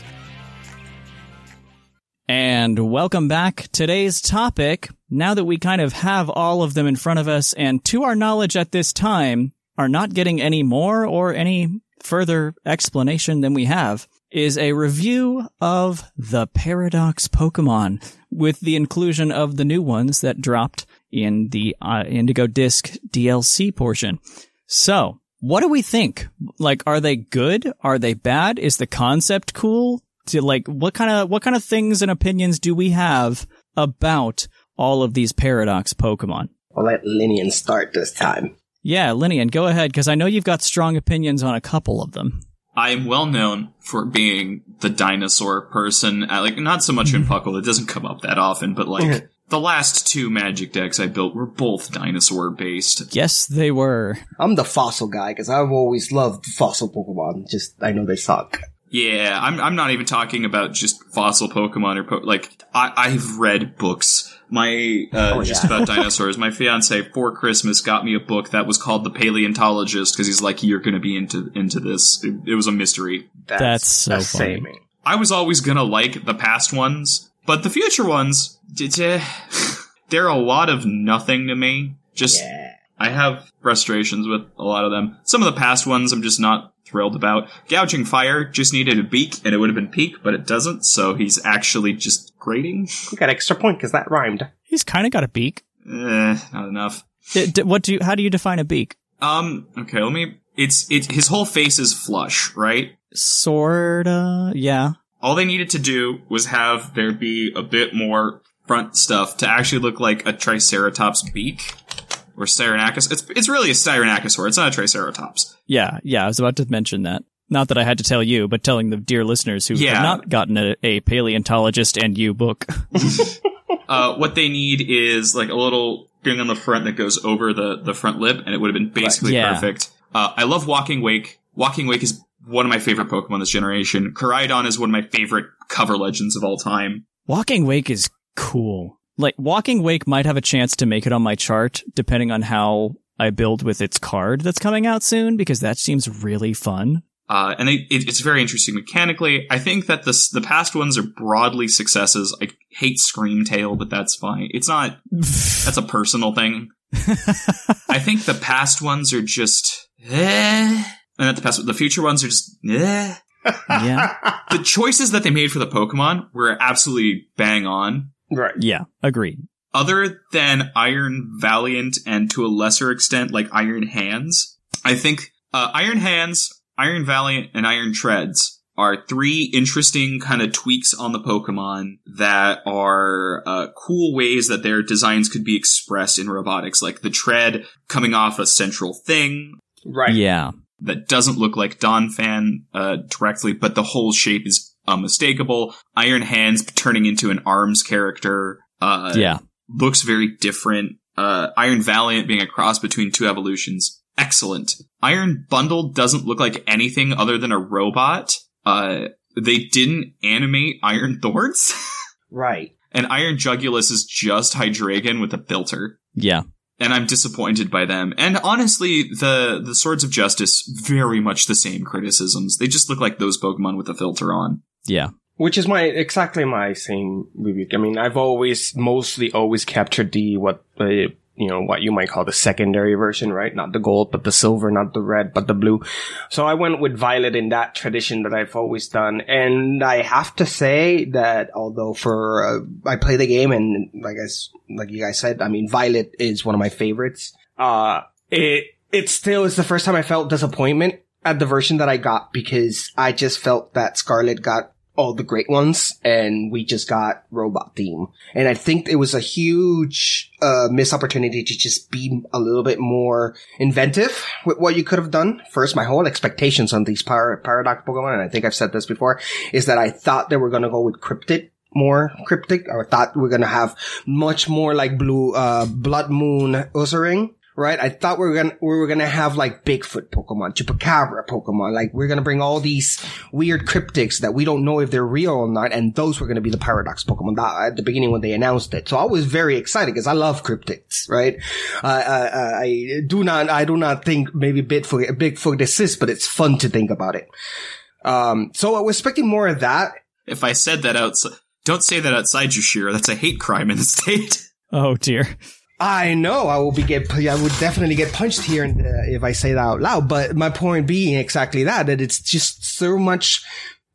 And welcome back. Today's topic, now that we kind of have all of them in front of us, and to our knowledge at this time, are not getting any more or any further explanation than we have, is a review of the Paradox Pokemon with the inclusion of the new ones that dropped in the uh, Indigo Disc DLC portion. So, what do we think? Like, are they good? Are they bad? Is the concept cool? To like, what kind of what kind of things and opinions do we have about all of these Paradox Pokemon? I'll let Lynian start this time. Yeah, Lynian, go ahead because I know you've got strong opinions on a couple of them. I am well known for being the dinosaur person. Like, not so much in Puckle, it doesn't come up that often, but like, (laughs) the last two magic decks I built were both dinosaur based. Yes, they were. I'm the fossil guy because I've always loved fossil Pokemon. Just I know they suck. Yeah, I'm, I'm not even talking about just fossil Pokemon or po- like I, I've read books. My uh, Oh, just yeah. about (laughs) dinosaurs. My fiance for Christmas got me a book that was called The Paleontologist because he's like, you're going to be into into this. It, it was a mystery. That's so funny. I was always gonna like the past ones, but the future ones, d- d- they're a lot of nothing to me. Just I have frustrations with a lot of them. Some of the past ones I'm just not thrilled about. Gouging Fire just needed a beak and it would have been peak, but it doesn't, so he's actually just grating. You got extra point because that rhymed. He's kind of got a beak. Eh, not enough. D- d- what do you? How do you define a beak? Um, okay, let me. It's it. His whole face is flush, right? Sorta. Yeah. All they needed to do was have there be a bit more front stuff to actually look like a Triceratops beak or Cyrenachus. It's it's really a Cyrenachosaur. It's not a Triceratops. Yeah. Yeah. I was about to mention that. Not that I had to tell you, but telling the dear listeners who Yeah. have not gotten a, a paleontologist and you book. (laughs) Uh, what they need is like a little thing on the front that goes over the the front lip, and it would have been basically Yeah. perfect. Uh, I love Walking Wake. Walking Wake is one of my favorite Pokemon this generation. Koraidon is one of my favorite cover legends of all time. Walking Wake is cool. Like Walking Wake might have a chance to make it on my chart depending on how I build with its card that's coming out soon because that seems really fun. Uh, and they, it, it's very interesting mechanically. I think that the the past ones are broadly successes. I hate Screamtail, but that's fine. It's not. (laughs) that's a personal thing. (laughs) I think the past ones are just. Eh. And not the past, the future ones are just. Eh. (laughs) Yeah. the choices that they made for the Pokemon were absolutely bang on. Right. Yeah. Agreed. Other than Iron Valiant and to a lesser extent like Iron Hands, I think uh, Iron Hands, Iron Valiant, and Iron Treads are three interesting kind of tweaks on the Pokemon that are uh, cool ways that their designs could be expressed in robotics, like the tread coming off a central thing Right. Yeah. That doesn't look like Donphan uh, directly, but the whole shape is unmistakable. Iron Hands turning into an arms character. Uh, Yeah. looks very different. Uh, Iron Valiant being a cross between two evolutions. Excellent. Iron Bundle doesn't look like anything other than a robot. Uh, they didn't animate Iron Thorns. (laughs) Right. and Iron Jugulis is just Hydreigon with a filter. Yeah. And I'm disappointed by them. And honestly, the, the Swords of Justice, very much the same criticisms. They just look like those Pokemon with a filter on. Yeah. Which is my exactly my same review. I mean, I've always mostly always captured the what the you know what you might call the secondary version, right? Not the gold, but the silver, not the red, but the blue. So I went with violet in that tradition that I've always done, and I have to say that although for uh, I play the game and like I like you guys said, I mean, violet is one of my favorites. Uh it it still is the first time I felt disappointment at the version that I got because I just felt that Scarlet got all the great ones and we just got robot theme. And I think it was a huge uh missed opportunity to just be a little bit more inventive with what you could have done. First, my whole expectations on these par- paradox Pokemon, and I think I've said this before, is that I thought they were gonna go with cryptid more cryptic. I thought we are gonna have much more like blue, uh, blood moon Ursaring. Right? I thought we were gonna, we were gonna have like Bigfoot Pokemon, Chupacabra Pokemon. Like we're gonna bring all these weird cryptics that we don't know if they're real or not. And those were gonna be the Paradox Pokemon that, at the beginning when they announced it. So I was very excited because I love cryptics, right? Uh, uh, I do not, I do not think maybe Bigfoot, Bigfoot exists, but it's fun to think about it. Um, so I was expecting more of that. If I said that outside, don't say that outside Jushiro. That's a hate crime in the state. Oh dear. I know I will be get. I would definitely get punched here uh, if I say that out loud. But my point being exactly that that it's just so much.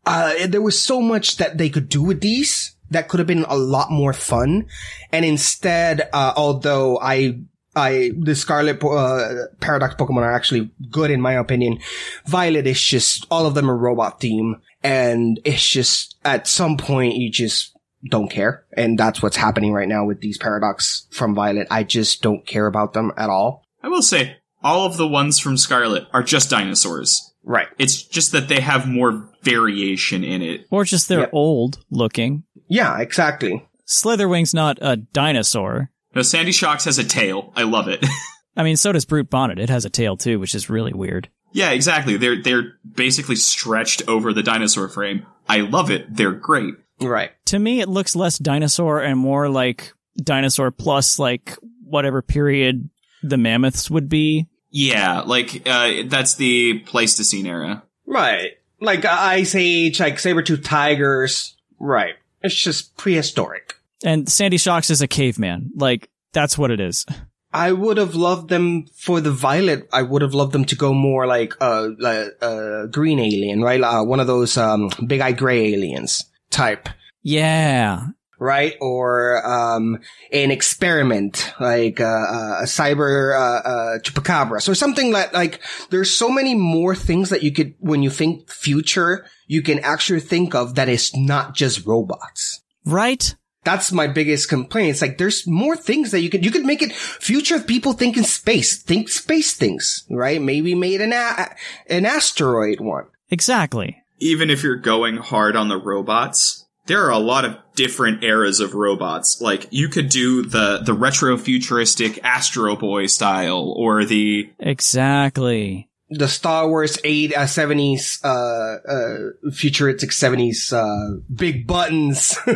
Uh, there was so much that they could do with these that could have been a lot more fun, and instead, uh, although I. I, the Scarlet, uh, Paradox Pokemon are actually good in my opinion. Violet is just, all of them are robot theme. And it's just, at some point, you just don't care. And that's what's happening right now with these Paradox from Violet. I just don't care about them at all. I will say, all of the ones from Scarlet are just dinosaurs. Right. It's just that they have more variation in it. Or just they're Yep. old looking. Yeah, exactly. Slitherwing's not a dinosaur. No, Sandy Shocks has a tail. I love it. (laughs) I mean, so does Brute Bonnet. It has a tail too, which is really weird. yeah, exactly. They're they're basically stretched over the dinosaur frame. I love it. They're great. Right. To me, it looks less dinosaur and more like dinosaur plus like whatever period the mammoths would be. Yeah, like uh, that's the Pleistocene era. Right. Like uh, Ice Age, like saber-tooth tigers. Right. It's just prehistoric. And Sandy Shocks is a caveman. Like, that's what it is. I would have loved them for the violet. I would have loved them to go more like uh, like uh green alien, right? Uh, one of those um big eye gray aliens type, Yeah. right? Or um an experiment like uh, uh, a cyber uh, uh chupacabras or something like like. There's so many more things that you could when you think future, you can actually think of that is not just robots. Right? That's my biggest complaint. It's like there's more things that you could you could make it future of people think in space, think space things, right? Maybe made an a- an asteroid one. Exactly. Even if you're going hard on the robots, there are a lot of different eras of robots. Like you could do the the retro futuristic Astro Boy style or the Exactly. The Star Wars eight uh, seventies uh uh futuristic seventies uh big buttons. (laughs)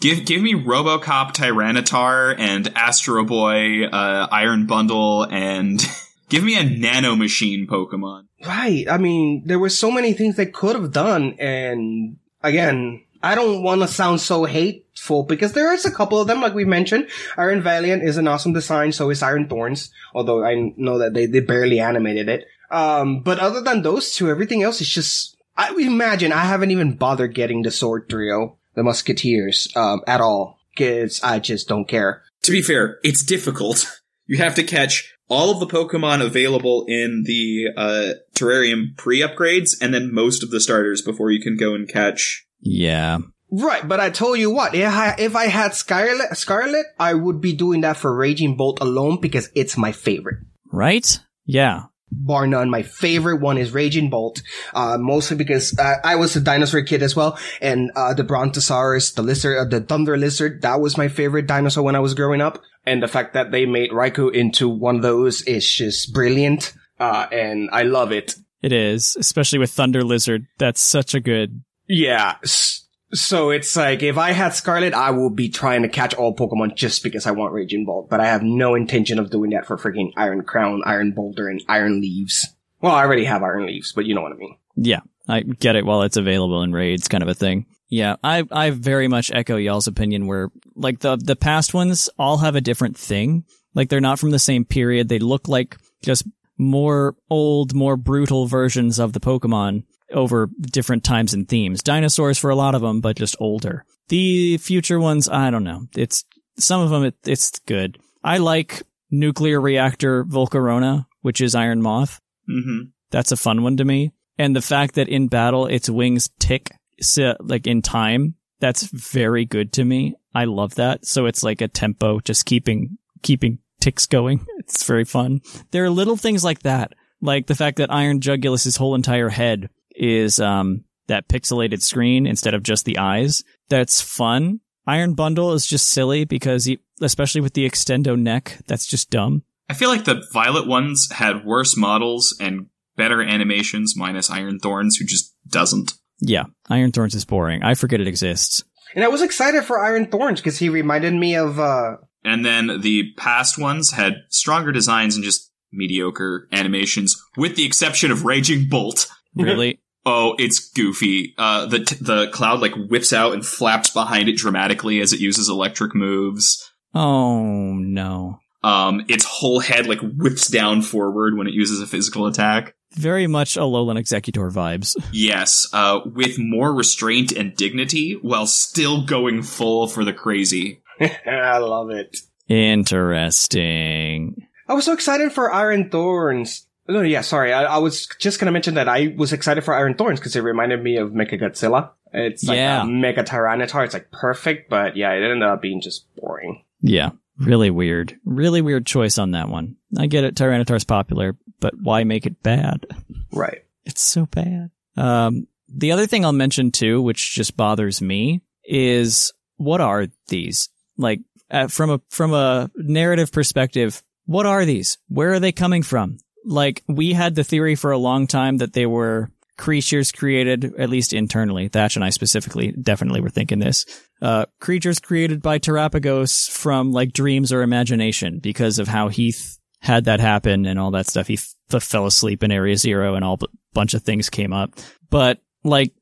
Give give me RoboCop Tyranitar and Astro Boy uh, Iron Bundle and (laughs) give me a Nano Machine Pokemon. Right. I mean, there were so many things they could have done, and again. I don't want to sound so hateful because there is a couple of them, like we mentioned. Iron Valiant is an awesome design, so is Iron Thorns, although I know that they, they barely animated it. Um, but other than those two, everything else is just, I imagine I haven't even bothered getting the sword trio, the Musketeers, um, at all. Cause I just don't care. To be fair, it's difficult. You have to catch all of the Pokemon available in the uh, Terarium pre-upgrades, and then most of the starters before you can go and catch. Yeah. Right, but I told you what, if I, if I had Scarlet, Scarlet, I would be doing that for Raging Bolt alone because it's my favorite. Right? Yeah. bar none. My favorite one is Raging Bolt, uh, mostly because uh, I was a dinosaur kid as well, and uh, the Brontosaurus, the lizard, uh, the Thunder Lizard, that was my favorite dinosaur when I was growing up. And the fact that they made Raikou into one of those is just brilliant, uh, and I love it. It is, especially with Thunder Lizard. That's such a good. Yeah. So it's like if I had Scarlet, I will be trying to catch all Pokemon just because I want Raging Bolt, but I have no intention of doing that for freaking Iron Crown, Iron Boulder, and Iron Leaves. Well, I already have Iron Leaves, but you know what I mean. Yeah, I get it while it's available in raids, kind of a thing. Yeah, I I very much echo y'all's opinion where like the the past ones all have a different thing. Like they're not from the same period. They look like just more old, more brutal versions of the Pokemon over different times and themes. Dinosaurs for a lot of them, but just older. The future ones, I don't know. It's some of them. It, it's good. I like nuclear reactor Volcarona, which is Iron Moth. Mm-hmm. That's a fun one to me. And the fact that in battle its wings tick so, like in time, that's very good to me. I love that. So it's like a tempo, just keeping keeping ticks going. (laughs) It's very fun. There are little things like that, like the fact that Iron Jugulis's whole entire head is um that pixelated screen instead of just the eyes. That's fun. Iron Bundle is just silly because, he, especially with the extendo neck, that's just dumb. I feel like the Violet ones had worse models and better animations, minus Iron Thorns, who just doesn't. Yeah, Iron Thorns is boring. I forget it exists. And I was excited for Iron Thorns because he reminded me of, uh, And then the past ones had stronger designs and just mediocre animations, with the exception of Raging Bolt. (laughs) Really? Oh, it's goofy. Uh, the t- the cloud like whips out and flaps behind it dramatically as it uses electric moves. oh no. Um, its whole head like whips down forward when it uses a physical attack. Very much Alolan Exeggutor vibes. (laughs) Yes, uh, with more restraint and dignity while still going full for the crazy. (laughs) I love it. Interesting. I was so excited for Iron Thorns. No, yeah, sorry. I, I was just gonna mention that I was excited for Iron Thorns because it reminded me of Mecha Godzilla. It's like Yeah. a Mega Tyranitar. It's like perfect, but yeah, it ended up being just boring. Yeah. Really weird. Really weird choice on that one. I get it, Tyranitar's popular, but why make it bad? Right. It's so bad. Um, the other thing I'll mention too, which just bothers me, is what are these? Like, uh, from a from a narrative perspective, what are these? Where are they coming from? Like, we had the theory for a long time that they were creatures created, at least internally. Thatch and I specifically definitely were thinking this. Uh, creatures created by Terapagos from like dreams or imagination because of how Heath had that happen and all that stuff. He f- fell asleep in Area Zero and all b- bunch of things came up. But like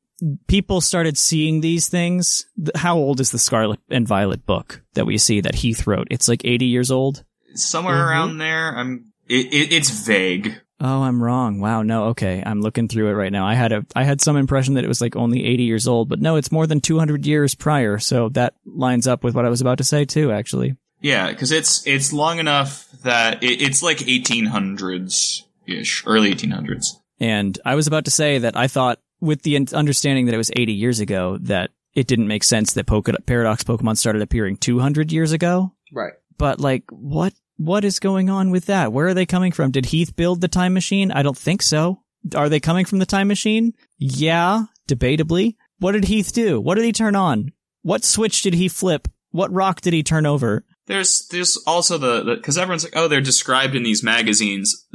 people started seeing these things. How old is the Scarlet and Violet book that we see that Heath wrote? It's like 80 years old. somewhere Mhm. around there. I'm. It, it, it's vague. Oh, I'm wrong. Wow. No. Okay. I'm looking through it right now. I had a, I had some impression that it was like only 80 years old, but no, it's more than 200 years prior. So that lines up with what I was about to say too, actually. Yeah, because it's it's long enough that it, it's like 1800s ish, early 1800s. And I was about to say that I thought with the understanding that it was 80 years ago that it didn't make sense that Poke- Paradox Pokemon started appearing 200 years ago. Right. But like, what, what is going on with that? Where are they coming from? Did Heath build the time machine? I don't think so. Are they coming from the time machine? Yeah, debatably. What did Heath do? What did he turn on? What switch did he flip? What rock did he turn over? There's there's also the because everyone's like, oh, they're described in these magazines.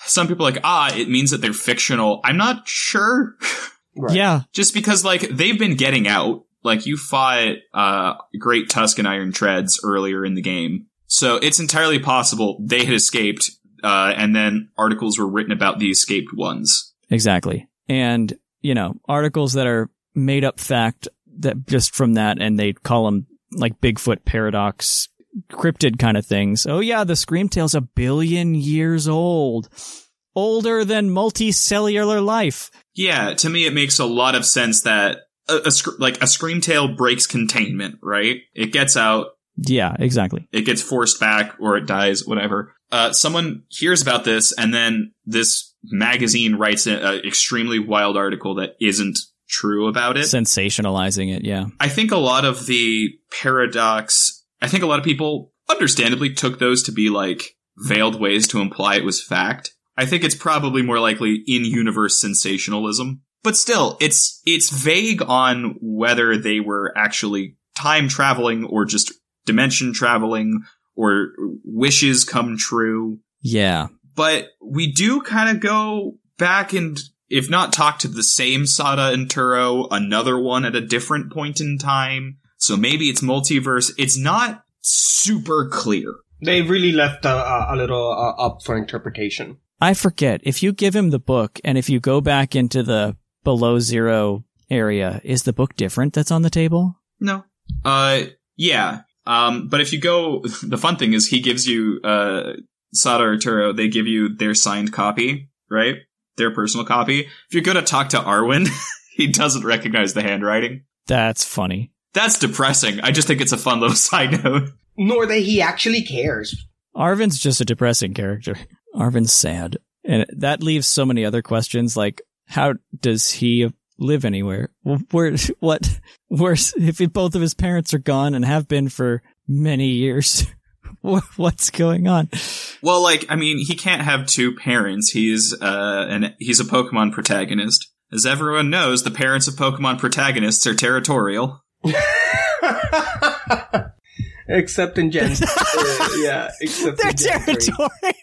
Some people are like, ah, it means that they're fictional. I'm not sure. Right. Yeah. Just because like they've been getting out. Like you fought uh Great Tusk and Iron Treads earlier in the game. So it's entirely possible they had escaped, uh, and then articles were written about the escaped ones. Exactly. And, you know, articles that are made up fact that just from that and they call them like Bigfoot paradox cryptid kind of things. Oh yeah, the Screamtail's a billion years old. Older than multicellular life. Yeah, to me, it makes a lot of sense that a, a like a Screamtail breaks containment, right? It gets out, Yeah, exactly. it gets forced back, or it dies, whatever. Uh, someone hears about this, and then this magazine writes an extremely wild article that isn't true about it. Sensationalizing it, yeah. I think a lot of the paradox, I think a lot of people understandably took those to be like veiled ways to imply it was fact. I think it's probably more likely in universe sensationalism. But still, it's, it's vague on whether they were actually time traveling or just dimension traveling or wishes come true. Yeah. But we do kind of go back and, if not talk to the same Sada and Turo, another one at a different point in time. So maybe it's multiverse. It's not super clear. They really left a, a, a little uh, up for interpretation. I forget. If you give him the book and if you go back into the below zero area, is the book different that's on the table? No. Uh, yeah. Um, but if you go, (laughs) the fun thing is he gives you, uh, Sada or Turo, they give you their signed copy, right? Their personal copy. If you go to talk to Arven, (laughs) he doesn't recognize the handwriting. That's funny. That's depressing. I just think it's a fun little (laughs) side note. Nor that he actually cares. Arven's just a depressing character. Arven's sad. And that leaves so many other questions like, how does he live anywhere? Where, what, where's, if both of his parents are gone and have been for many years, (laughs) what's going on? Well, like, I mean, he can't have two parents. He's, uh, and he's a Pokemon protagonist. As everyone knows, the parents of Pokemon protagonists are territorial. (laughs) except in Gen. (laughs) uh, yeah, except They're in Gen three. territorial.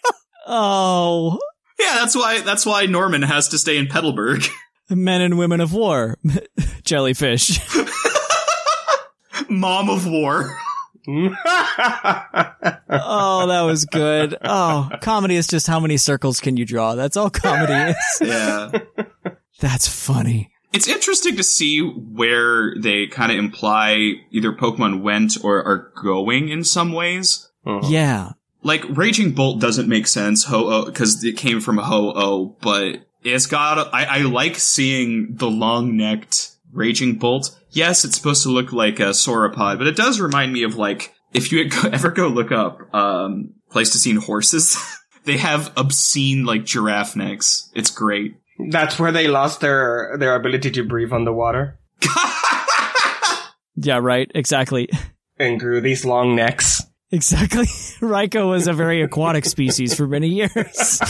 Oh, Yeah, that's why, that's why Norman has to stay in Petalburg. Men and women of war, (laughs) jellyfish. (laughs) Mom of War. oh, that was good. Oh, comedy is just how many circles can you draw? That's all comedy (laughs) is. Yeah. That's funny. It's interesting to see where they kind of imply either Pokemon went or are going in some ways. Uh-huh. Yeah. Like Raging Bolt doesn't make sense, Ho-Oh, because it came from Ho-Oh, but it's got. I, I like seeing the long-necked Raging Bolt. Yes, it's supposed to look like a sauropod, but it does remind me of like if you (laughs) ever go look up um, Pleistocene horses, (laughs) they have obscene like giraffe necks. It's great. That's where they lost their their ability to breathe underwater (laughs) Yeah, right. Exactly. and grew these long necks. Exactly. Raikou was a very aquatic species for many years.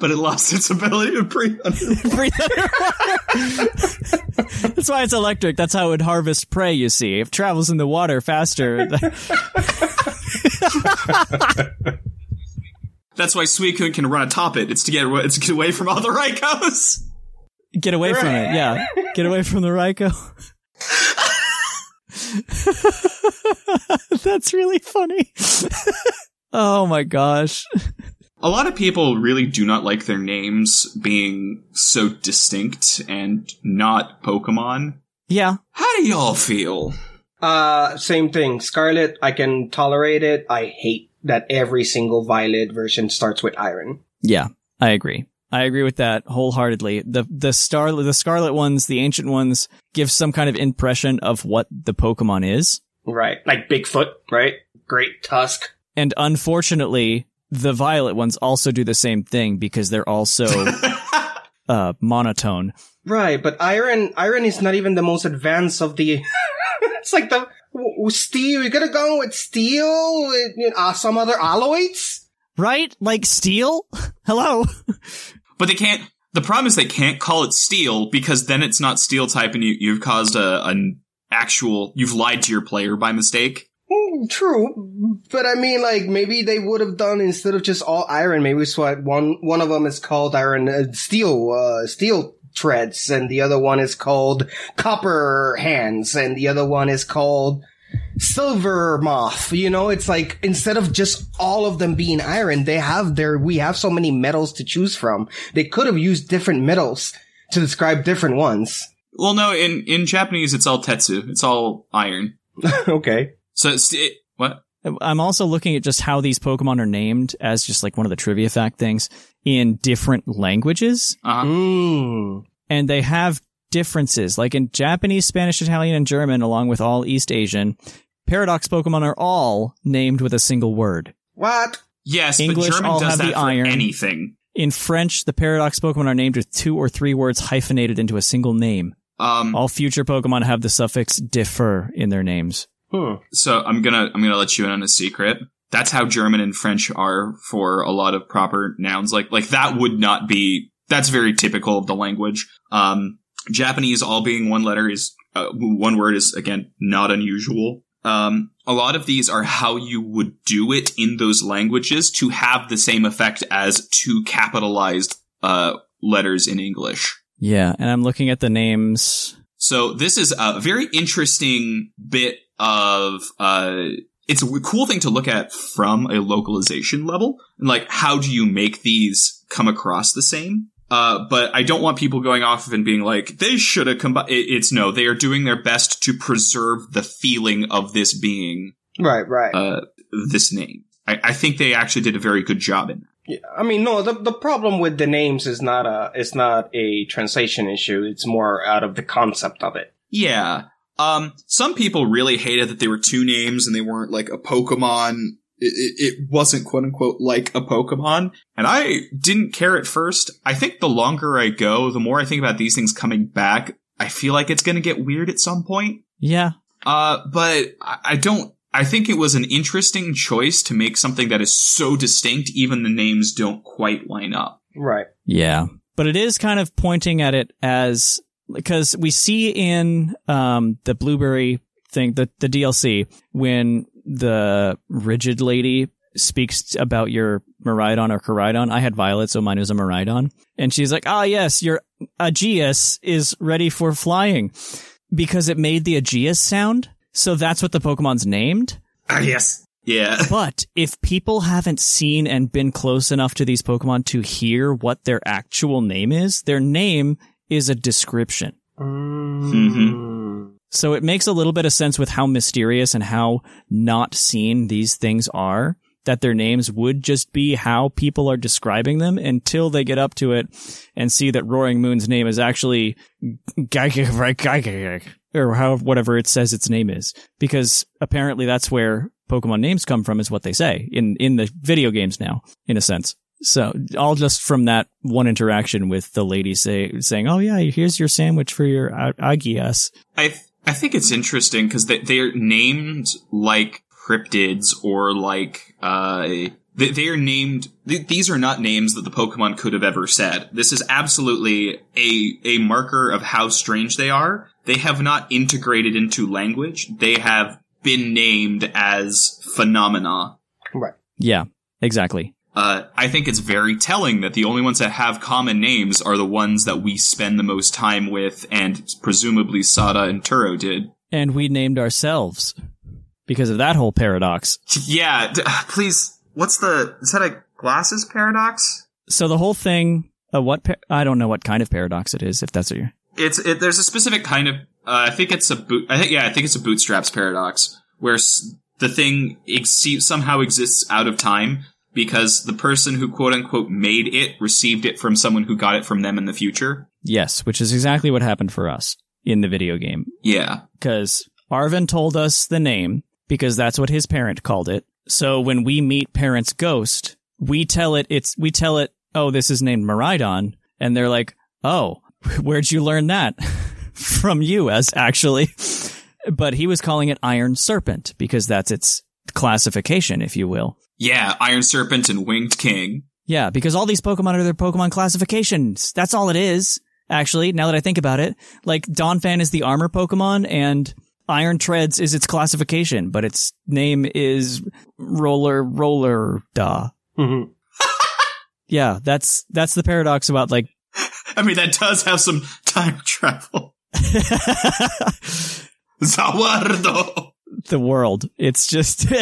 But it lost its ability to breathe underwater. (laughs) Breathe underwater. That's why it's electric. That's how it would harvest prey, you see. It travels in the water faster. (laughs) That's why Suicune can run atop it. It's to get it's to get away from all the Raikous. Get away from it. Yeah. Get away from the Raikou. (laughs) That's really funny. oh my gosh. A lot of people really do not like their names being so distinct and not Pokemon. Yeah. How do y'all feel? Uh, same thing. Scarlet, I can tolerate it. I hate that every single Violet version starts with iron. Yeah, I agree. I agree with that wholeheartedly. The the star the scarlet ones, the ancient ones, give some kind of impression of what the Pokemon is. Right. Like Bigfoot, right? Great tusk. And unfortunately, the violet ones also do the same thing because they're also (laughs) uh monotone. Right, but iron iron is not even the most advanced of the (laughs) It's like the w- steel, you gotta go with steel with you know, uh, some other alloys? Right? Like steel? (laughs) Hello. But they can't. The problem is they can't call it steel because then it's not steel type, and you, you've caused a an actual. You've lied to your player by mistake. Mm, True, but I mean, like maybe they would have done instead of just all iron. Maybe it's what one one of them is called iron uh, steel uh, steel treads, and the other one is called copper hands, and the other one is called silver moth. You know, it's like instead of just all of them being iron, they have their we have so many metals to choose from. They could have used different metals to describe different ones. Well, no, in in Japanese it's all tetsu. It's all iron. (laughs) okay. So it's it, what? I'm also looking at just how these Pokemon are named as just like one of the trivia fact things in different languages. Uh-huh. Mm. And they have differences. Like in Japanese, Spanish, Italian, and German, along with all East Asian, Paradox Pokemon are all named with a single word. What? Yes, English but German all does have that the iron. anything. In French, the Paradox Pokemon are named with two or three words hyphenated into a single name. Um, All future Pokemon have the suffix differ in their names. Hmm. so I'm gonna I'm gonna let you in on a secret. That's how German and French are for a lot of proper nouns. Like like that would not be. That's very typical of the language. Um, Japanese all being one letter is uh, one word is again not unusual. Um, a lot of these are how you would do it in those languages to have the same effect as two capitalized uh, letters in English. Yeah, and I'm looking at the names. So this is a very interesting bit of uh it's a cool thing to look at from a localization level. And like how do you make these come across the same? Uh, but I don't want people going off and being like, they should have combined. It's no, they are doing their best to preserve the feeling of this being, Right, right. uh, this name. I, I think they actually did a very good job in that. Yeah, I mean, no. The the problem with the names is not a it's not a translation issue. It's more out of the concept of it. Yeah. Um, some people really hated that they were two names and they weren't like a Pokemon. It, it, it wasn't quote unquote like a Pokemon. And I didn't care at first. I think the longer I go, the more I think about these things coming back, I feel like it's gonna get weird at some point. Yeah. Uh, but I, I don't, I think it was an interesting choice to make something that is so distinct, even the names don't quite line up. Right. Yeah. But it is kind of pointing at it as because we see in um the blueberry thing, the the DLC, when the rigid lady speaks about your Miraidon or Koraidon. I had Violet, so mine was a Miraidon. And she's like, ah, yes, your Aegeus is ready for flying because it made the Aegeus sound. So that's what the Pokemon's named. Ah, yes. Yeah. (laughs) But if people haven't seen and been close enough to these Pokemon to hear what their actual name is, their name is a description. Mm-hmm. So it makes a little bit of sense with how mysterious and how not seen these things are, that their names would just be how people are describing them until they get up to it and see that Roaring Moon's name is actually Gygax, or how, whatever it says its name is. Because apparently that's where Pokemon names come from is what they say in, in the video games now, in a sense. So all just from that one interaction with the lady say, saying, "Oh yeah, here's your sandwich for your Agias." I th- I think it's interesting because they they're named like cryptids or like uh they, they are named. Th- these are not names that the Pokemon could have ever said. This is absolutely a a marker of how strange they are. They have not integrated into language. They have been named as phenomena. Right. Yeah, exactly. Uh, I think it's very telling that the only ones that have common names are the ones that we spend the most time with, and presumably Sada and Turo did. And we named ourselves because of that whole paradox. Yeah, d- please. What's the? Is that a glasses paradox? So the whole thing, uh, what par- I don't know what kind of paradox it is, if that's what you're. It's it, there's a specific kind of uh, I think it's a boot. I think yeah, I think it's a bootstraps paradox where s- the thing ex- somehow exists out of time because the person who quote unquote made it received it from someone who got it from them in the future. Yes, which is exactly what happened for us in the video game. Yeah. Because Arven told us the name because that's what his parent called it. So when we meet parent's ghost, we tell it it's we tell it, oh, this is named Miraidon, and they're like, oh, (laughs) where'd you learn that? (laughs) From you, as actually. But he was calling it Iron Serpent because that's its classification, if you will. Yeah, Iron Serpent and Winged King. Yeah, because all these Pokemon are their Pokemon classifications. That's all it is, actually, now that I think about it. Like, Donphan is the armor Pokemon, and Iron Treads is its classification, but its name is Roller Roller Da. Mhm. (laughs) Yeah, that's that's the paradox about like I mean, that does have some time travel. (laughs) Zawardo. the world. It's just (laughs)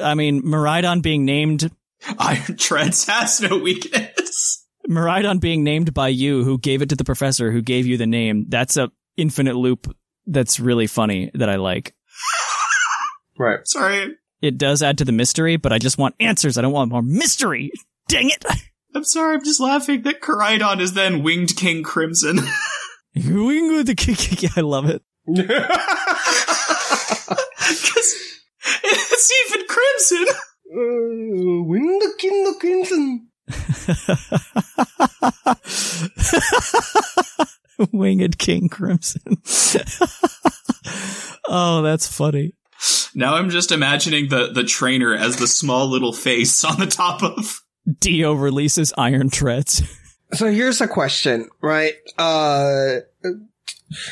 I mean, Miraidon being named Iron Treads has no weakness. Miraidon being named by you, who gave it to the professor, who gave you the name. That's a infinite loop. That's really funny. That I like. Right. Sorry. It does add to the mystery, but I just want answers. I don't want more mystery. Dang it! I'm sorry, I'm just laughing that Koraidon is then Winged King Crimson. (laughs) Wing with the kick. I love it. Because it's even Crimson. Uh, win the king the crimson. (laughs) Winged King Crimson. (laughs) oh, that's funny. Now I'm just imagining the, the trainer as the small little face on the top of. Dio releases Iron Treads. So here's a question, right? Uh,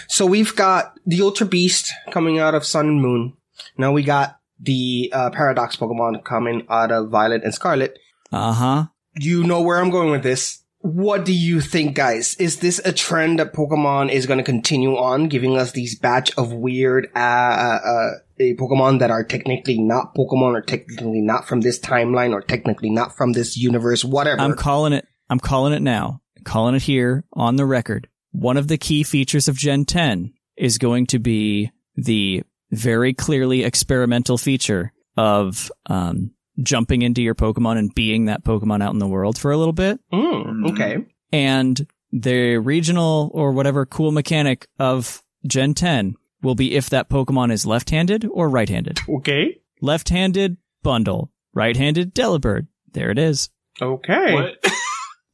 so we've got the Ultra Beast coming out of Sun and Moon. Now we got the uh, Paradox Pokemon coming out of Violet and Scarlet. Uh huh. You know where I'm going with this. What do you think, guys? Is this a trend that Pokemon is going to continue on, giving us these batch of weird uh, uh, uh, Pokemon that are technically not Pokemon, or technically not from this timeline, or technically not from this universe, whatever? I'm calling it. I'm calling it now. calling it here on the record. One of the key features of Gen 10 is going to be the very clearly experimental feature of um, jumping into your Pokemon and being that Pokemon out in the world for a little bit. Mm, okay. And the regional or whatever cool mechanic of Gen 10 will be if that Pokemon is left-handed or right-handed. Okay. Left-handed, bundle. Right-handed, Delibird. There it is. Okay. What? (laughs)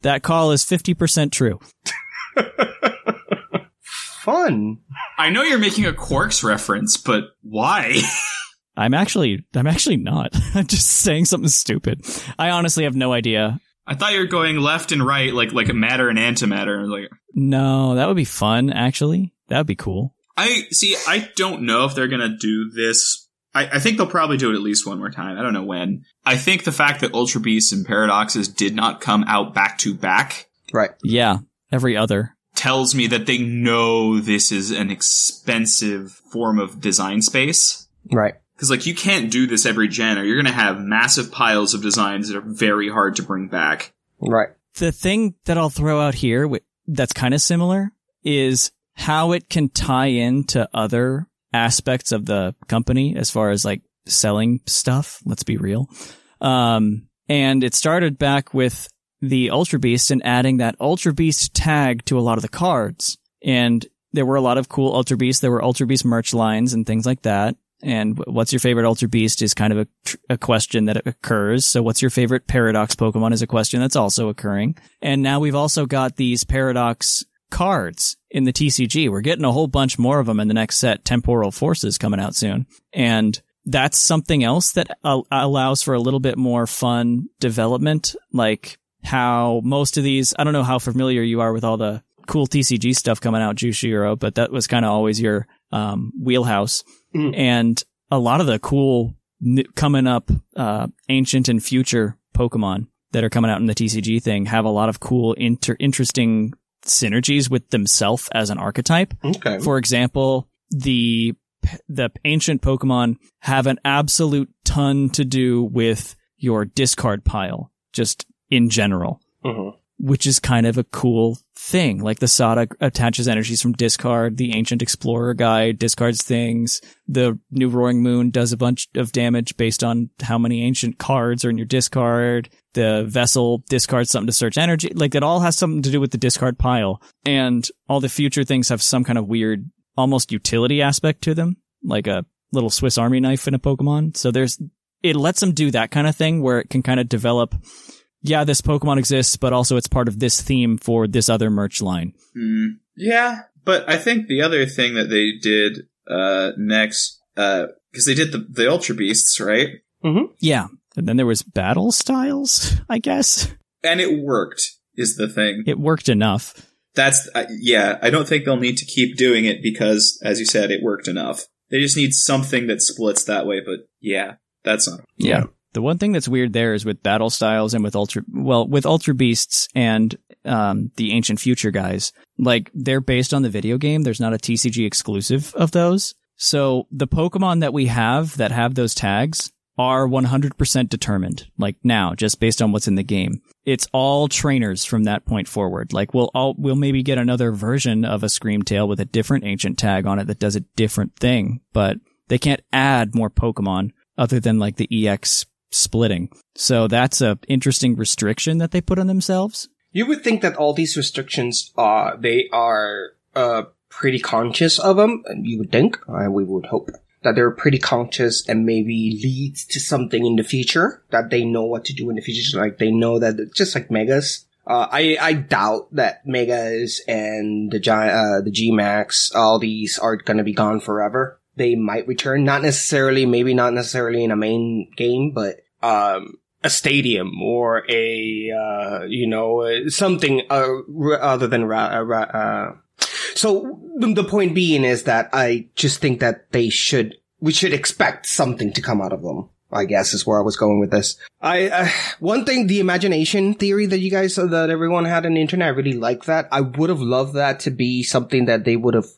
That call is 50% true. Fun. I know you're making a Quarks reference, but why? (laughs) I'm actually, I'm actually not. (laughs) I'm just saying something stupid. I honestly have no idea. I thought you were going left and right, like like a matter and antimatter. Like No, that would be fun, actually. That would be cool. I see. I don't know if they're gonna do this. I, I think they'll probably do it at least one more time. I don't know when. I think the fact that Ultra Beasts and Paradoxes did not come out back to back Right. Yeah, every other. tells me that they know this is an expensive form of design space. Right. Because like you can't do this every gen, or you're gonna have massive piles of designs that are very hard to bring back. Right. The thing that I'll throw out here that's kind of similar is how it can tie into other aspects of the company as far as like selling stuff. Let's be real. Um, and it started back with the Ultra Beast and adding that Ultra Beast tag to a lot of the cards. And there were a lot of cool Ultra Beasts. There were Ultra Beast merch lines and things like that. And what's your favorite Ultra Beast is kind of a, a question that occurs. So what's your favorite Paradox Pokemon is a question that's also occurring. And now we've also got these Paradox cards in the TCG. We're getting a whole bunch more of them in the next set. Temporal Forces coming out soon. And that's something else that al- allows for a little bit more fun development. Like how most of these, I don't know how familiar you are with all the cool TCG stuff coming out, Jushiro, but that was kind of always your um, wheelhouse. And a lot of the cool coming up uh, ancient and future Pokemon that are coming out in the TCG thing have a lot of cool, inter- interesting synergies with themselves as an archetype. Okay. For example, the the ancient Pokemon have an absolute ton to do with your discard pile, just in general. Mhm. Which is kind of a cool thing. Like the Sada attaches energies from discard. The Ancient Explorer guy discards things. The new Roaring Moon does a bunch of damage based on how many ancient cards are in your discard. The Vessel discards something to search energy. Like it all has something to do with the discard pile. And all the future things have some kind of weird, almost utility aspect to them. Like a little Swiss Army knife in a Pokemon. So there's, it lets them do that kind of thing where it can kind of develop yeah, this Pokemon exists, but also it's part of this theme for this other merch line. Mm, yeah, but I think the other thing that they did uh, next, because uh, they did the, the Ultra Beasts, right? Mm-hmm. Yeah, and then there was battle styles, I guess, and it worked. Is the thing? It worked enough. That's uh, yeah. I don't think they'll need to keep doing it because, as you said, it worked enough. They just need something that splits that way. But yeah, that's not. Yeah. The one thing that's weird there is with battle styles and with ultra, well, with ultra beasts and, um, the ancient future guys, like they're based on the video game. There's not a TCG exclusive of those. So the Pokemon that we have that have those tags are 100% determined, like now, just based on what's in the game. It's all trainers from that point forward. Like we'll all, we'll maybe get another version of a Screamtail with a different ancient tag on it that does a different thing, but they can't add more Pokemon other than like the EX splitting. So that's a interesting restriction that they put on themselves. You would think that all these restrictions are they are uh, pretty conscious of them. You would think, uh, we would hope that they're pretty conscious and maybe leads to something in the future that they know what to do in the future. Like they know that just like megas. Uh, I I doubt that megas and the giant uh, the G Max all these are gonna be gone forever. They might return, not necessarily, maybe not necessarily in a main game, but um, a stadium or a uh, you know something uh, other than uh, uh, so the point being is that I just think that they should we should expect something to come out of them. I guess is where I was going with this. I uh, one thing, the imagination theory that you guys uh, that everyone had on the internet, I really like that. I would have loved that to be something that they would have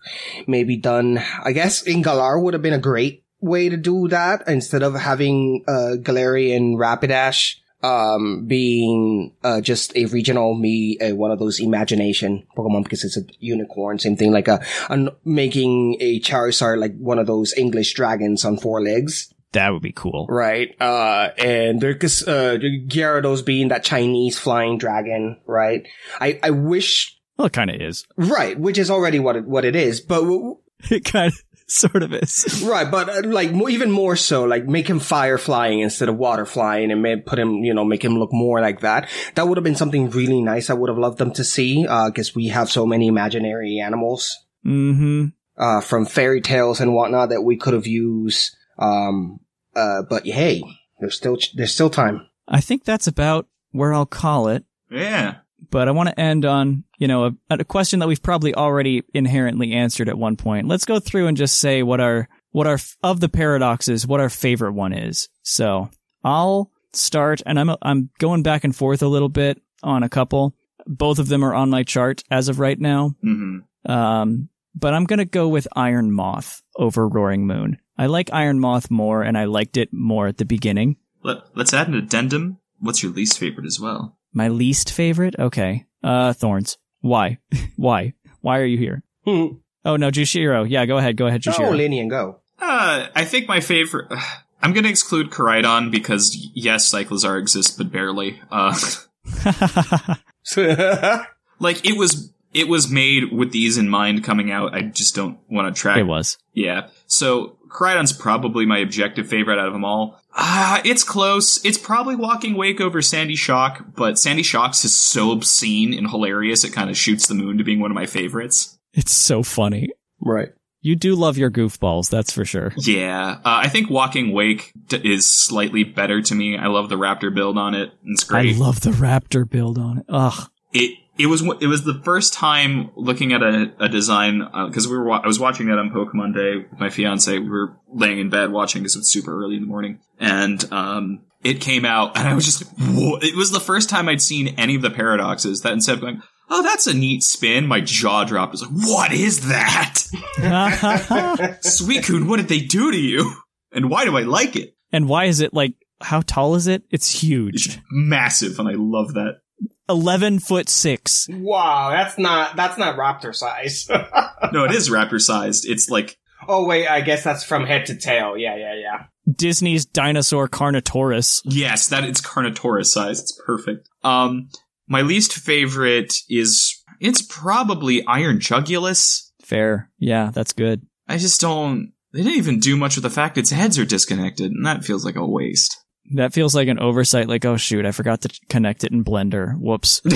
maybe done. I guess in Galar would have been a great way to do that instead of having uh, Galarian Rapidash um, being uh, just a regional me, uh, one of those imagination Pokemon because it's a unicorn. Same thing, like a, a making a Charizard like one of those English dragons on four legs. That would be cool, right? Uh, and there's uh, Gyarados being that Chinese flying dragon, right? I I wish. Well, it kind of is, (laughs) right? Which is already what it, what it is, but. W- it kind of sort of is. (laughs) Right, but uh, like even more so, like make him fire flying instead of water flying and may put him, you know, make him look more like that. That would have been something really nice. I would have loved them to see, uh, cause we have so many imaginary animals. Mm-hmm. Uh, from fairy tales and whatnot that we could have used. Um, uh, but hey, there's still, there's still time. I think that's about where I'll call it. Yeah but I want to end on, you know, a, a, question that we've probably already inherently answered at one point. Let's go through and just say what our, what our, of the paradoxes, what our favorite one is. So I'll start and I'm, I'm going back and forth a little bit on a couple. Both of them are on my chart as of right now. Mm-hmm. Um, but I'm going to go with Iron Moth over Roaring Moon. I like Iron Moth more and I liked it more at the beginning. Let, let's add an addendum. What's your least favorite as well? My least favorite? Okay. Uh, Thorns. Why? (laughs) Why? Why are you here? Oh no, Jushiro. Yeah, go ahead. Go ahead, Jushiro. Oh, Lynian, go. Uh, I think my favorite. (sighs) I'm gonna exclude Koraidon because yes, Cyclizar exists, but barely. Uh, (laughs) (laughs) like it was, it was made with these in mind coming out. I just don't want to track. It was. Yeah. So Koraidon's probably my objective favorite out of them all. Ah, uh, it's close. It's probably Walking Wake over Sandy Shock, but Sandy Shock's is so obscene and hilarious it kind of shoots the moon to being one of my favorites. It's so funny. Right. You do love your goofballs, that's for sure. Yeah, uh, I think Walking Wake d- is slightly better to me. I love the Raptor build on it. It's great. I love the Raptor build on it. Ugh. It it was it was the first time looking at a, a design because uh, we were wa- I was watching that on Pokemon Day with my fiance. We were laying in bed watching because it's super early in the morning, and um, it came out, and I was just Whoa. it was the first time I'd seen any of the paradoxes. That instead of going, oh, that's a neat spin, my jaw dropped. I was like, what is that? (laughs) Suicune, what did they do to you? And why do I like it? And why is it like? How tall is it? It's huge, it's massive, and I love that 11 foot 6. Wow, that's not that's not raptor size. (laughs) no, it is raptor sized. It's like oh wait, I guess that's from head to tail. Yeah, yeah, yeah. Disney's dinosaur Carnotaurus. yes, that it's Carnotaurus sized. It's perfect. Um, my least favorite is it's probably Iron Jugulis. Fair. Yeah, that's good. I just don't. They didn't even do much with the fact its heads are disconnected, and that feels like a waste. That feels like an oversight. Like, oh shoot, I forgot to connect it in Blender. Whoops. (laughs)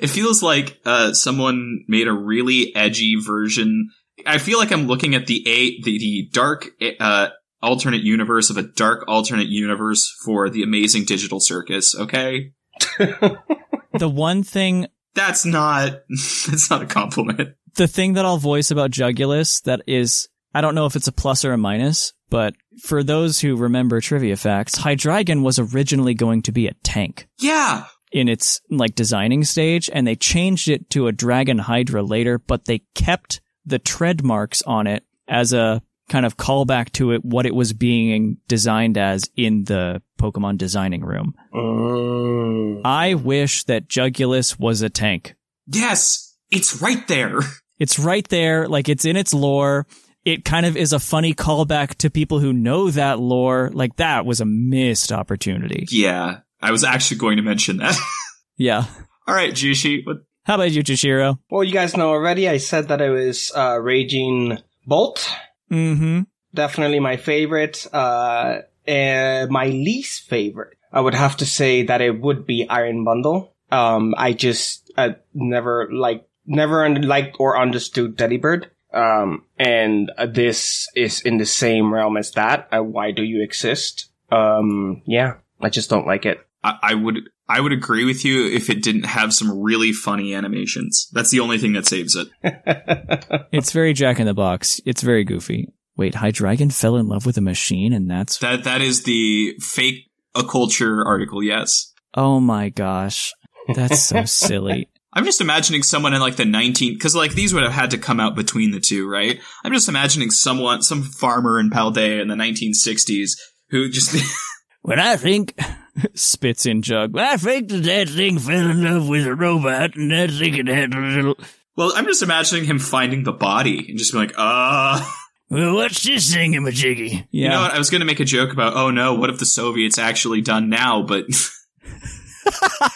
It feels like uh, someone made a really edgy version. I feel like I'm looking at the a the, the dark uh, alternate universe of a dark alternate universe for the Amazing Digital Circus. Okay, (laughs) the one thing that's not (laughs) that's not a compliment. the thing that I'll voice about Jugulis that is, I don't know if it's a plus or a minus, but for those who remember trivia facts, Hydreigon was originally going to be a tank Yeah, in its like designing stage, and they changed it to a Dragon Hydra later, but they kept the tread marks on it as a kind of callback to it, what it was being designed as in the Pokemon designing room. Oh. I wish that Jugulis was a tank. yes, it's right there. (laughs) It's right there, like it's in its lore. It kind of is a funny callback to people who know that lore. Like that was a missed opportunity. Yeah, I was actually going to mention that. (laughs) Yeah. All right, Jushi, what How about you, Jushiro? Well, you guys know already. I said that it was uh, Raging Bolt. Mm-hmm. Definitely my favorite. Uh, and my least favorite, I would have to say that it would be Iron Bundle. Um, I just uh, never like never un- liked or understood Delibird. Um, and uh, this is in the same realm as that. Uh, why do you exist? Um, yeah, I just don't like it. I, I would I would agree with you if it didn't have some really funny animations. That's the only thing that saves it. (laughs) It's very Jack in the Box. It's very goofy. Wait, Hydreigon fell in love with a machine, and that's That that is the fake a culture article. Yes, oh my gosh, that's so (laughs) silly. I'm just imagining someone in like the 19 because like these would have had to come out between the two, right? I'm just imagining someone, some farmer in Paldea in the 1960s who just (laughs) When I think (laughs) spits in jug. When I think that that thing fell in love with a robot, and that thing it had a little. well, I'm just imagining him finding the body and just be like, uh. (laughs) Well, what's this thing in my jiggy? You know what? I was going to make a joke about, oh no, what if the Soviets actually done now? But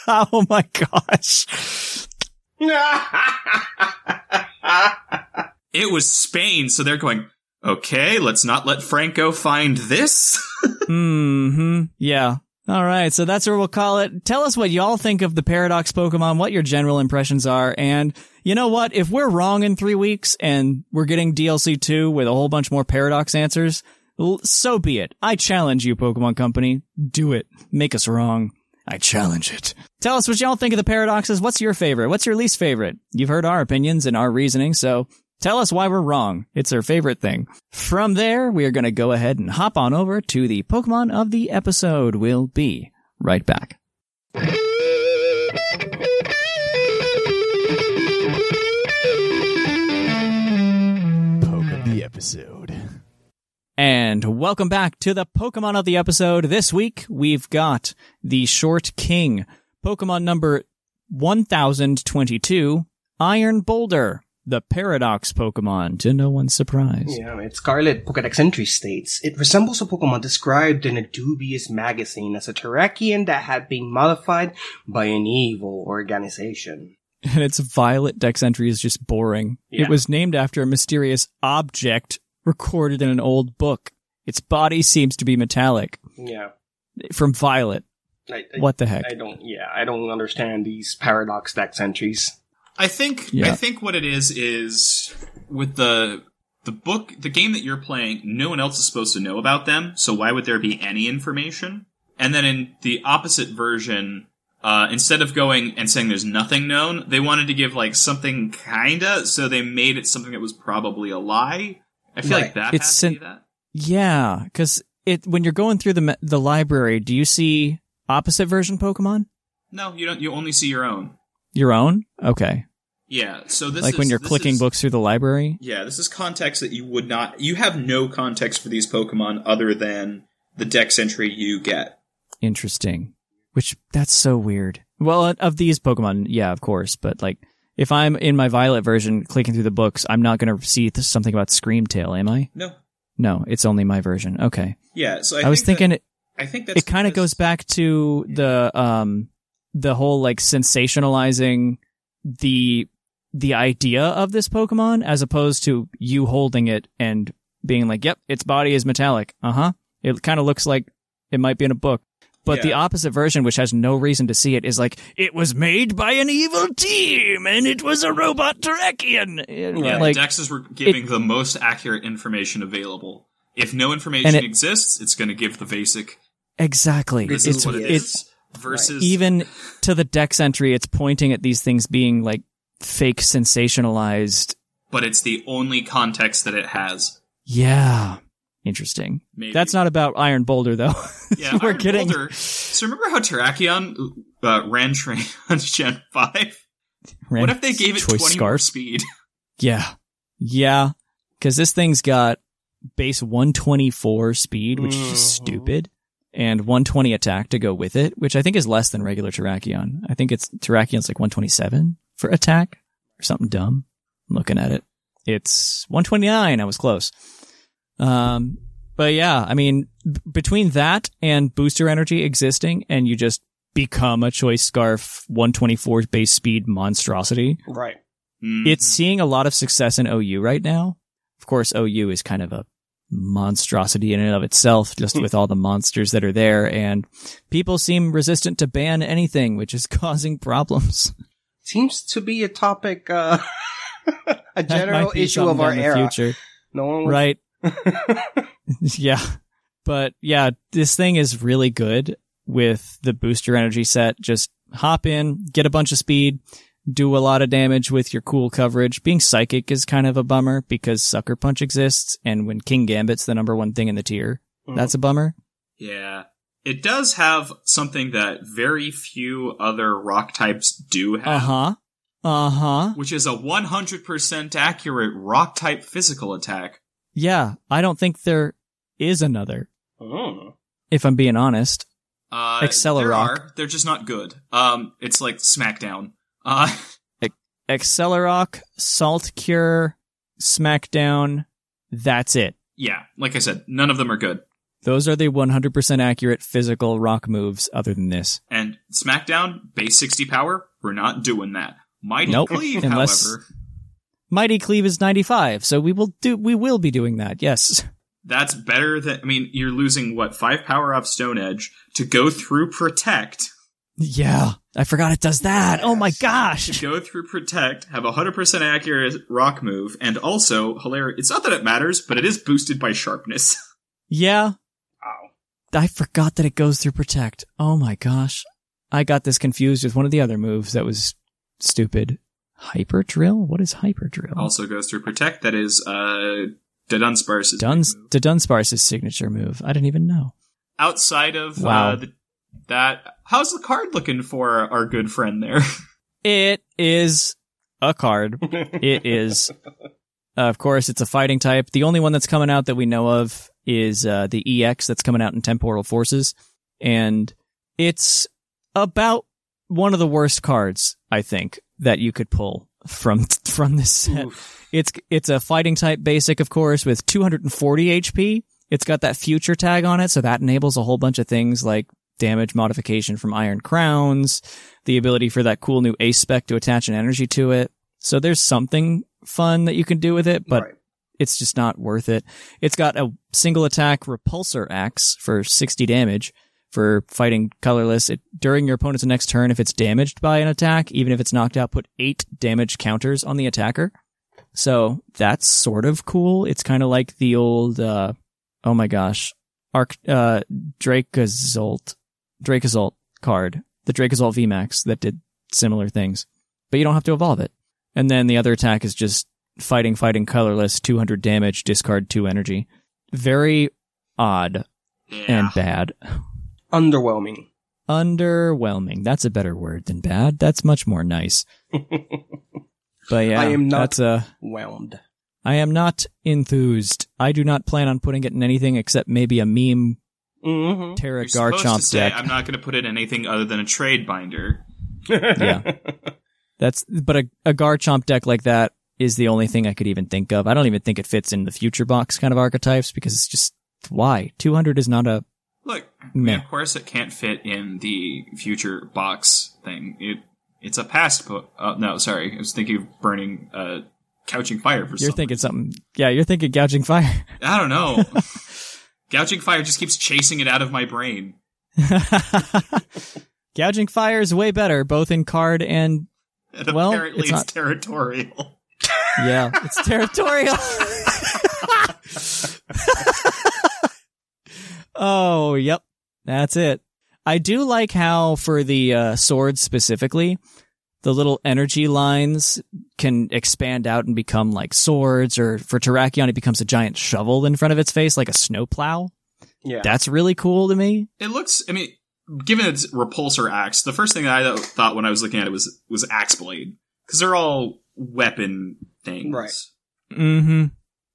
oh my gosh. (laughs) it was Spain, so they're going, okay, let's not let Franco find this. (laughs) hmm Yeah. All right. So that's where we'll call it. Tell us what y'all think of the Paradox Pokemon, what your general impressions are. And you know what? If we're wrong in three weeks and we're getting DLC 2 with a whole bunch more Paradox answers, so be it. I challenge you, Pokemon Company. Do it. Make us wrong. I challenge it. Tell us what y'all think of the paradoxes. What's your favorite? What's your least favorite? You've heard our opinions and our reasoning, so tell us why we're wrong. It's our favorite thing. From there, we are going to go ahead and hop on over to the Pokemon of the episode. We'll be right back. Poke of the episode. And welcome back to the Pokemon of the episode. This week, we've got the Short King, Pokemon number 1022, Iron Boulder, the Paradox Pokemon, to no one's surprise. Yeah, its Scarlet Pokedex entry states it resembles a Pokemon described in a dubious magazine as a Terrakion that had been modified by an evil organization. And its Violet Dex entry is just boring. Yeah. It was named after a mysterious object recorded in an old book. Its body seems to be metallic. Yeah. From Violet. I, I- What the heck? I don't. Yeah, I don't understand these paradox dex entries. I think Yeah. I think what it is is with the the book the game that you're playing, no one else is supposed to know about them, so why would there be any information? And then in the opposite version, uh, instead of going and saying there's nothing known, they wanted to give like something kinda, so they made it something that was probably a lie. I feel like that It's has sen- to be that. Yeah, because it when you're going through the the library, do you see opposite version Pokemon? No, you don't. You only see your own. Your own? Okay. Yeah. So this like is, when you're clicking is- books through the library? Yeah, this is context that you would not. You have no context for these Pokemon other than the dex entry you get. Interesting. Which that's so weird. Well, of these Pokemon, yeah, of course. But like, if I'm in my Violet version, clicking through the books, I'm not going to see th- something about Screamtail, am I? No. No, it's only my version. Okay. Yeah. So I, I, was thinking that- it. I think that's It kind of goes back to the um the whole like sensationalizing the the idea of this Pokemon as opposed to you holding it and being like, "Yep, its body is metallic." Uh huh. It kind of looks like it might be in a book. But the opposite version, which has no reason to see it, is like it was made by an evil team and it was a robot Terrakion. Yeah, like the Dexes were giving the most accurate information available. If no information it- exists, it's going to give the basic. exactly. This it's is what it it's is. Versus even to the dex entry, it's pointing at these things being like fake sensationalized. but it's the only context that it has. Yeah. Interesting. Maybe. That's not about Iron Boulder though. (laughs) Yeah, We're Iron kidding. Boulder. So remember how Terrakion uh, ran train (laughs) on Gen Five? Ran what if they gave it choice twenty more scarf. speed? (laughs) Yeah. Yeah. Cause this thing's got base 124 speed, which is Mm-hmm. just stupid, and 120 attack to go with it, which I think is less than regular Terrakion. I think it's Terrakion's like 127 for attack or something dumb. I'm looking at it. It's 129. I was close. Um, but yeah, I mean, b- between that and booster energy existing and you just become a choice scarf 124 base speed monstrosity. Right. It's seeing a lot of success in OU right now. Of course, OU is kind of a monstrosity in and of itself, just with all the monsters that are there, and people seem resistant to ban anything, which is (laughs) causing problems. Seems to be a topic, uh, (laughs) a general issue of our era. future. No one was Right. (laughs) yeah. But yeah, this thing is really good with the booster energy set. Just hop in, get a bunch of speed, do a lot of damage with your cool coverage. Being psychic is kind of a bummer because Sucker Punch exists, and when Kingambit's the number one thing in the tier, that's a bummer. Yeah. It does have something that very few other rock types do have, Uh huh. Uh huh. which is a 100% accurate rock type physical attack. Yeah, I don't think there is another, Oh. if I'm being honest. Uh, Accelerock. There are. They're just not good. Um, it's like SmackDown. Uh, (laughs) Accelerock, Salt Cure, Smackdown. That's it. yeah, like I said, none of them are good. Those are the 100% accurate physical rock moves other than this. And SmackDown, base 60 power, we're not doing that. Mighty Nope. Cleave, Unless- however, Mighty Cleave is 95, so we will do we will be doing that. Yes. (laughs) that's better than, I mean, you're losing, what, 5 power off Stone Edge to go through Protect. Yeah. I forgot it does that. Oh my gosh. To go through Protect, have a 100% accurate rock move, and also, hilarious, it's not that it matters, but it is boosted by Sharpness. (laughs) Yeah. Wow. I forgot that it goes through protect. Oh my gosh. I got this confused with one of the other moves that was stupid. Hyper drill? What is hyper drill? also goes through Protect, that is, uh, Dunsparce's Duns. Dunsparce's signature move. I didn't even know. Outside of, Wow. uh, the, that, how's the card looking for our good friend there? (laughs) It is a card. it is. Uh, of course, it's a fighting type. The only one that's coming out that we know of is uh, the EX that's coming out in Temporal Forces. And it's about one of the worst cards, I think, that you could pull from (laughs) from this set. It's it's a fighting type basic, of course, with 240 HP. It's got that future tag on it, so that enables a whole bunch of things like damage modification from Iron Crowns, the ability for that cool new Ace Spec to attach an energy to it. So there's something fun that you can do with it, but Right. it's just not worth it. It's got a single attack repulsor axe for 60 damage for fighting colorless. It, during your opponent's next turn, if it's damaged by an attack, even if it's knocked out, put eight damage counters on the attacker. So that's sort of cool. It's kind of like the old, uh, oh my gosh, Arc, uh, Dracozolt, Dracozolt card, the Dracozolt VMAX that did similar things, but you don't have to evolve it. And then the other attack is just fighting, fighting colorless, 200 damage, discard 2 energy. Very odd and bad. (laughs) Underwhelming. Underwhelming. That's a better word than bad. That's much more nice. (laughs) But yeah, I am not that's a, whelmed. I am not enthused. I do not plan on putting it in anything except maybe a meme Mm-hmm. Terra You're supposed to Garchomp say, deck. I'm not going to put it in anything other than a trade binder. (laughs) yeah. That's, but a, a Garchomp deck like that is the only thing I could even think of. I don't even think it fits in the future box kind of archetypes because it's just, why? 200 is not a, Look, mean, of course, it can't fit in the future box thing. It it's a past. Po- uh, no, sorry, I was thinking of burning, uh, gouging fire for. you're something. thinking something. Yeah, you're thinking gouging fire. (laughs) I don't know. (laughs) gouging fire just keeps chasing it out of my brain. (laughs) gouging fire is way better, both in card and, And well, apparently, it's it's, not- territorial. yeah, it's territorial. Oh, yep. That's it. I do like how for the uh, swords specifically, the little energy lines can expand out and become like swords, or for Terrakion, it becomes a giant shovel in front of its face, like a snowplow. Yeah. That's really cool to me. It looks. I mean, given its repulsor axe, the first thing that I thought when I was looking at it was was axe blade because they're all weapon things, Right. Mm-hmm.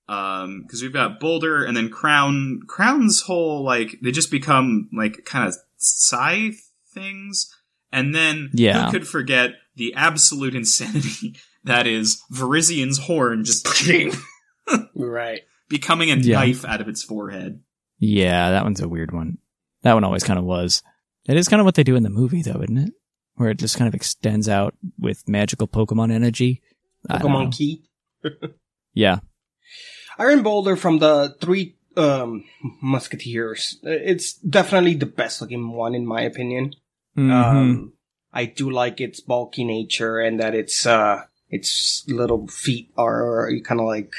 Um, because we've got Boulder and then Crown. Crown's whole like they just become like kind of scythe things, and then Yeah. who could forget the absolute insanity (laughs) that is Virizion's horn just (laughs) right. becoming a Yeah. knife out of its forehead. Yeah, that one's a weird one. That one always kind of was. It is kind of what they do in the movie, though, isn't it? Where it just kind of extends out with magical Pokemon energy. I don't know. Pokemon Key. (laughs) Yeah. Iron Boulder from the three um, Musketeers. It's definitely the best looking one in my opinion. Mhm. Um, I do like its bulky nature and that its uh, its little feet are kind of like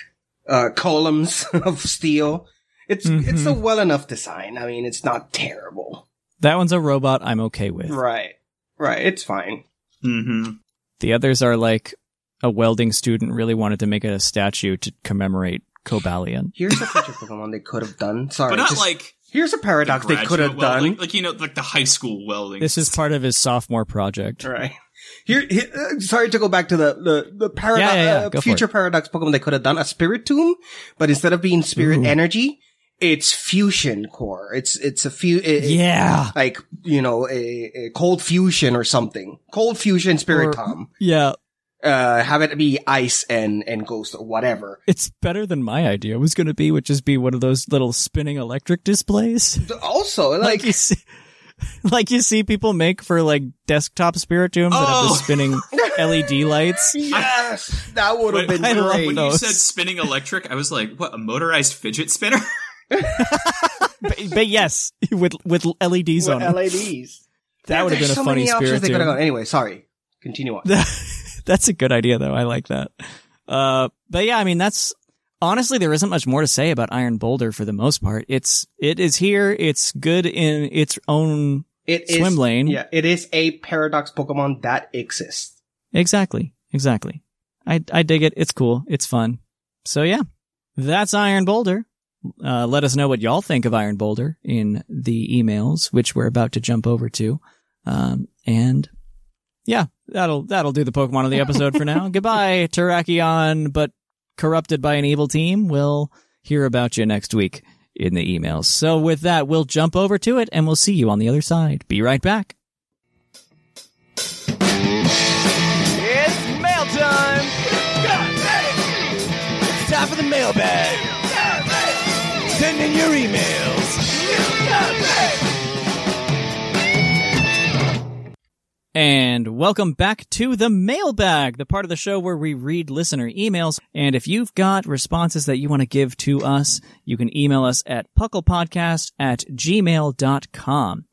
uh, columns (laughs) of steel. It's it's a well enough design. I mean, it's not terrible. that one's a robot I'm okay with. Right, right. It's fine. Mm-hmm. The others are like a welding student really wanted to make a statue to commemorate Cobalion. Here's a future Pokemon they could have done. Sorry, but not just- like here's a paradox they could have done. like, like you know, like the high school welding. This is part of his sophomore project. Right. Here, here uh, sorry to go back to the the, the paradox, Yeah, yeah, yeah. uh, future paradox Pokemon. They could have done a Spiritomb, but instead of being Spirit Ooh. Energy, it's Fusion Core. It's it's a few. Yeah. like you know a, a Cold Fusion or something. Cold Fusion Spirit Or- Tom. Yeah. Uh, have it be Ice and and Ghost or whatever. It's better than my idea was going to be, which is be one of those little spinning electric displays. (laughs) Also, like, like you see, (laughs) like you see people make for like desktop spiritombs that have the Oh. spinning (laughs) LED lights. yes, that would have But- been I love great. when you said spinning electric, I was like, what? A motorized fidget spinner? but, but yes, with with LEDs on With them. LEDs. That would have been There's a so funny many options they could have gone. Anyway, sorry. Continue on. (laughs) that's a good idea though. I like that. Uh, but yeah, I mean, that's honestly, there isn't much more to say about Iron Boulder for the most part. It's, it is here. It's good in its own It is swim lane. Yeah, it is a paradox Pokemon that exists. Exactly. Exactly. I, I dig it. It's cool. It's fun. So yeah, that's Iron Boulder. Uh, let us know what y'all think of Iron Boulder in the emails, which we're about to jump over to. Um, and yeah, that'll, that'll do the Pokemon of the episode for now. (laughs) Goodbye, Terrakion, but corrupted by an evil team. We'll hear about you next week in the emails. So with that, we'll jump over to it and we'll see you on the other side. Be right back. It's mail time! It's time for the mailbag! Send in your emails! And welcome back to the mailbag, the part of the show where we read listener emails. And if you've got responses that you want to give to us, you can email us at puclpodcast at gmail.com.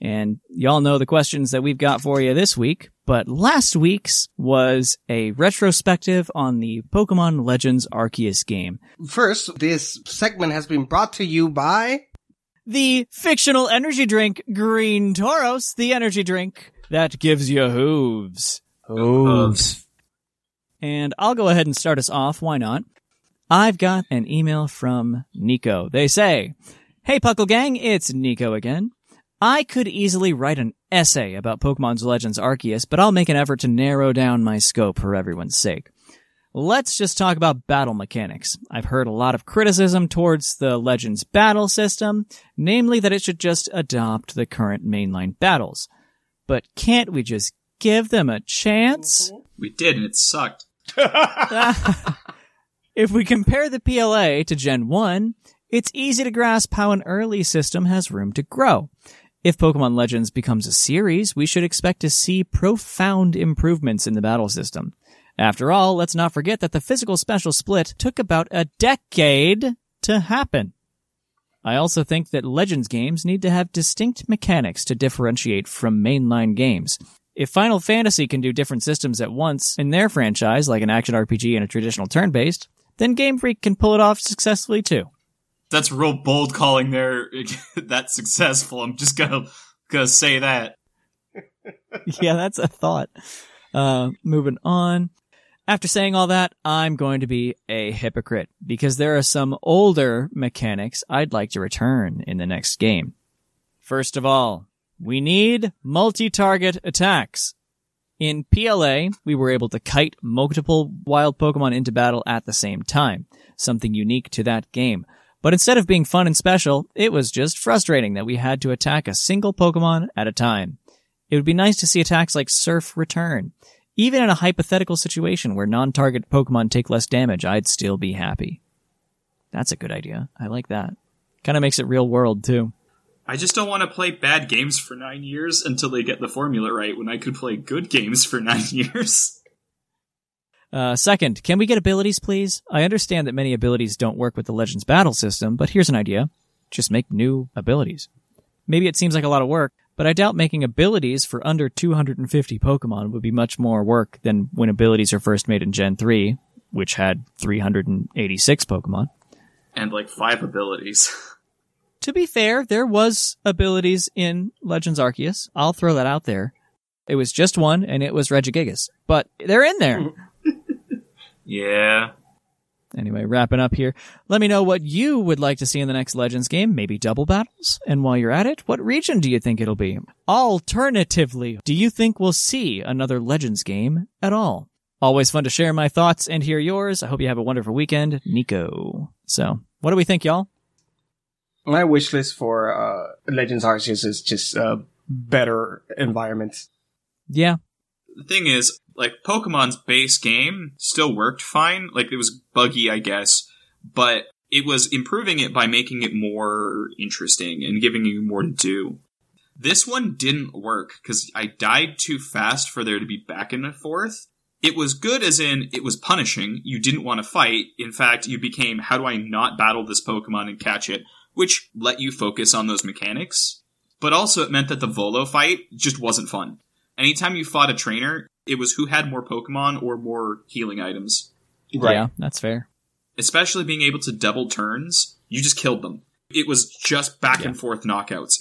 And y'all know the questions that we've got for you this week, but last week's was a retrospective on the Pokemon Legends Arceus game. First, this segment has been brought to you by the fictional energy drink Green Tauros, the energy drink that gives you hooves. Hooves. And I'll go ahead and start us off. Why not? I've got an email from Nico. They say, Hey Puckle Gang, it's Nico again. I could easily write an essay about Pokemon's Legends Arceus, but I'll make an effort to narrow down my scope for everyone's sake. Let's just talk about battle mechanics. I've heard a lot of criticism towards the Legends battle system, namely that it should just adopt the current mainline battles. But can't we just give them a chance? Mm-hmm. We did, and it sucked. (laughs) (laughs) if we compare the PLA to Gen 1, it's easy to grasp how an early system has room to grow. If Pokemon Legends becomes a series, we should expect to see profound improvements in the battle system. After all, let's not forget that the physical special split took about a decade to happen. I also think that Legends games need to have distinct mechanics to differentiate from mainline games. If Final Fantasy can do different systems at once in their franchise, like an action RPG and a traditional turn-based, then Game Freak can pull it off successfully too. That's real bold calling there (laughs) that successful. I'm just gonna gonna say that. (laughs) yeah, that's a thought. Uh, moving on. After saying all that, I'm going to be a hypocrite because there are some older mechanics I'd like to return in the next game. First of all, we need multi-target attacks. In PLA, we were able to kite multiple wild Pokemon into battle at the same time, something unique to that game. But instead of being fun and special, it was just frustrating that we had to attack a single Pokemon at a time. It would be nice to see attacks like Surf return. Even in a hypothetical situation where non-target Pokemon take less damage, I'd still be happy. That's a good idea. I like that. Kind of makes it real world too. I just don't want to play bad games for nine years until they get the formula right when I could play good games for (laughs) nine years. Uh, second, can we get abilities, please? I understand that many abilities don't work with the Legends battle system, but here's an idea. Just make new abilities. Maybe it seems like a lot of work, but I doubt making abilities for under 250 Pokemon would be much more work than when abilities are first made in Gen 3, which had 386 Pokemon. And like five abilities. (laughs) to be fair, there was abilities in Legends Arceus. I'll throw that out there. It was just one, and it was Regigigas. But they're in there. (laughs) yeah. Anyway, wrapping up here. Let me know what you would like to see in the next Legends game, maybe double battles. And while you're at it, what region do you think it'll be? Alternatively, do you think we'll see another Legends game at all? Always fun to share my thoughts and hear yours. I hope you have a wonderful weekend. Nico. So, what do we think, y'all? My wish list for uh, Legends Arceus is just uh, better environment. Yeah. The thing is, like Pokemon's base game still worked fine. Like it was buggy, I guess, but it was improving it by making it more interesting and giving you more to do. This one didn't work because I died too fast for there to be back and forth. It was good as in it was punishing. You didn't want to fight. In fact, you became, how do I not battle this Pokemon and catch it? Which let you focus on those mechanics. But also it meant that the Volo fight just wasn't fun. Anytime you fought a trainer, it was who had more Pokemon or more healing items. Right. Yeah, that's fair. Especially being able to double turns, you just killed them. It was just back yeah. and forth knockouts.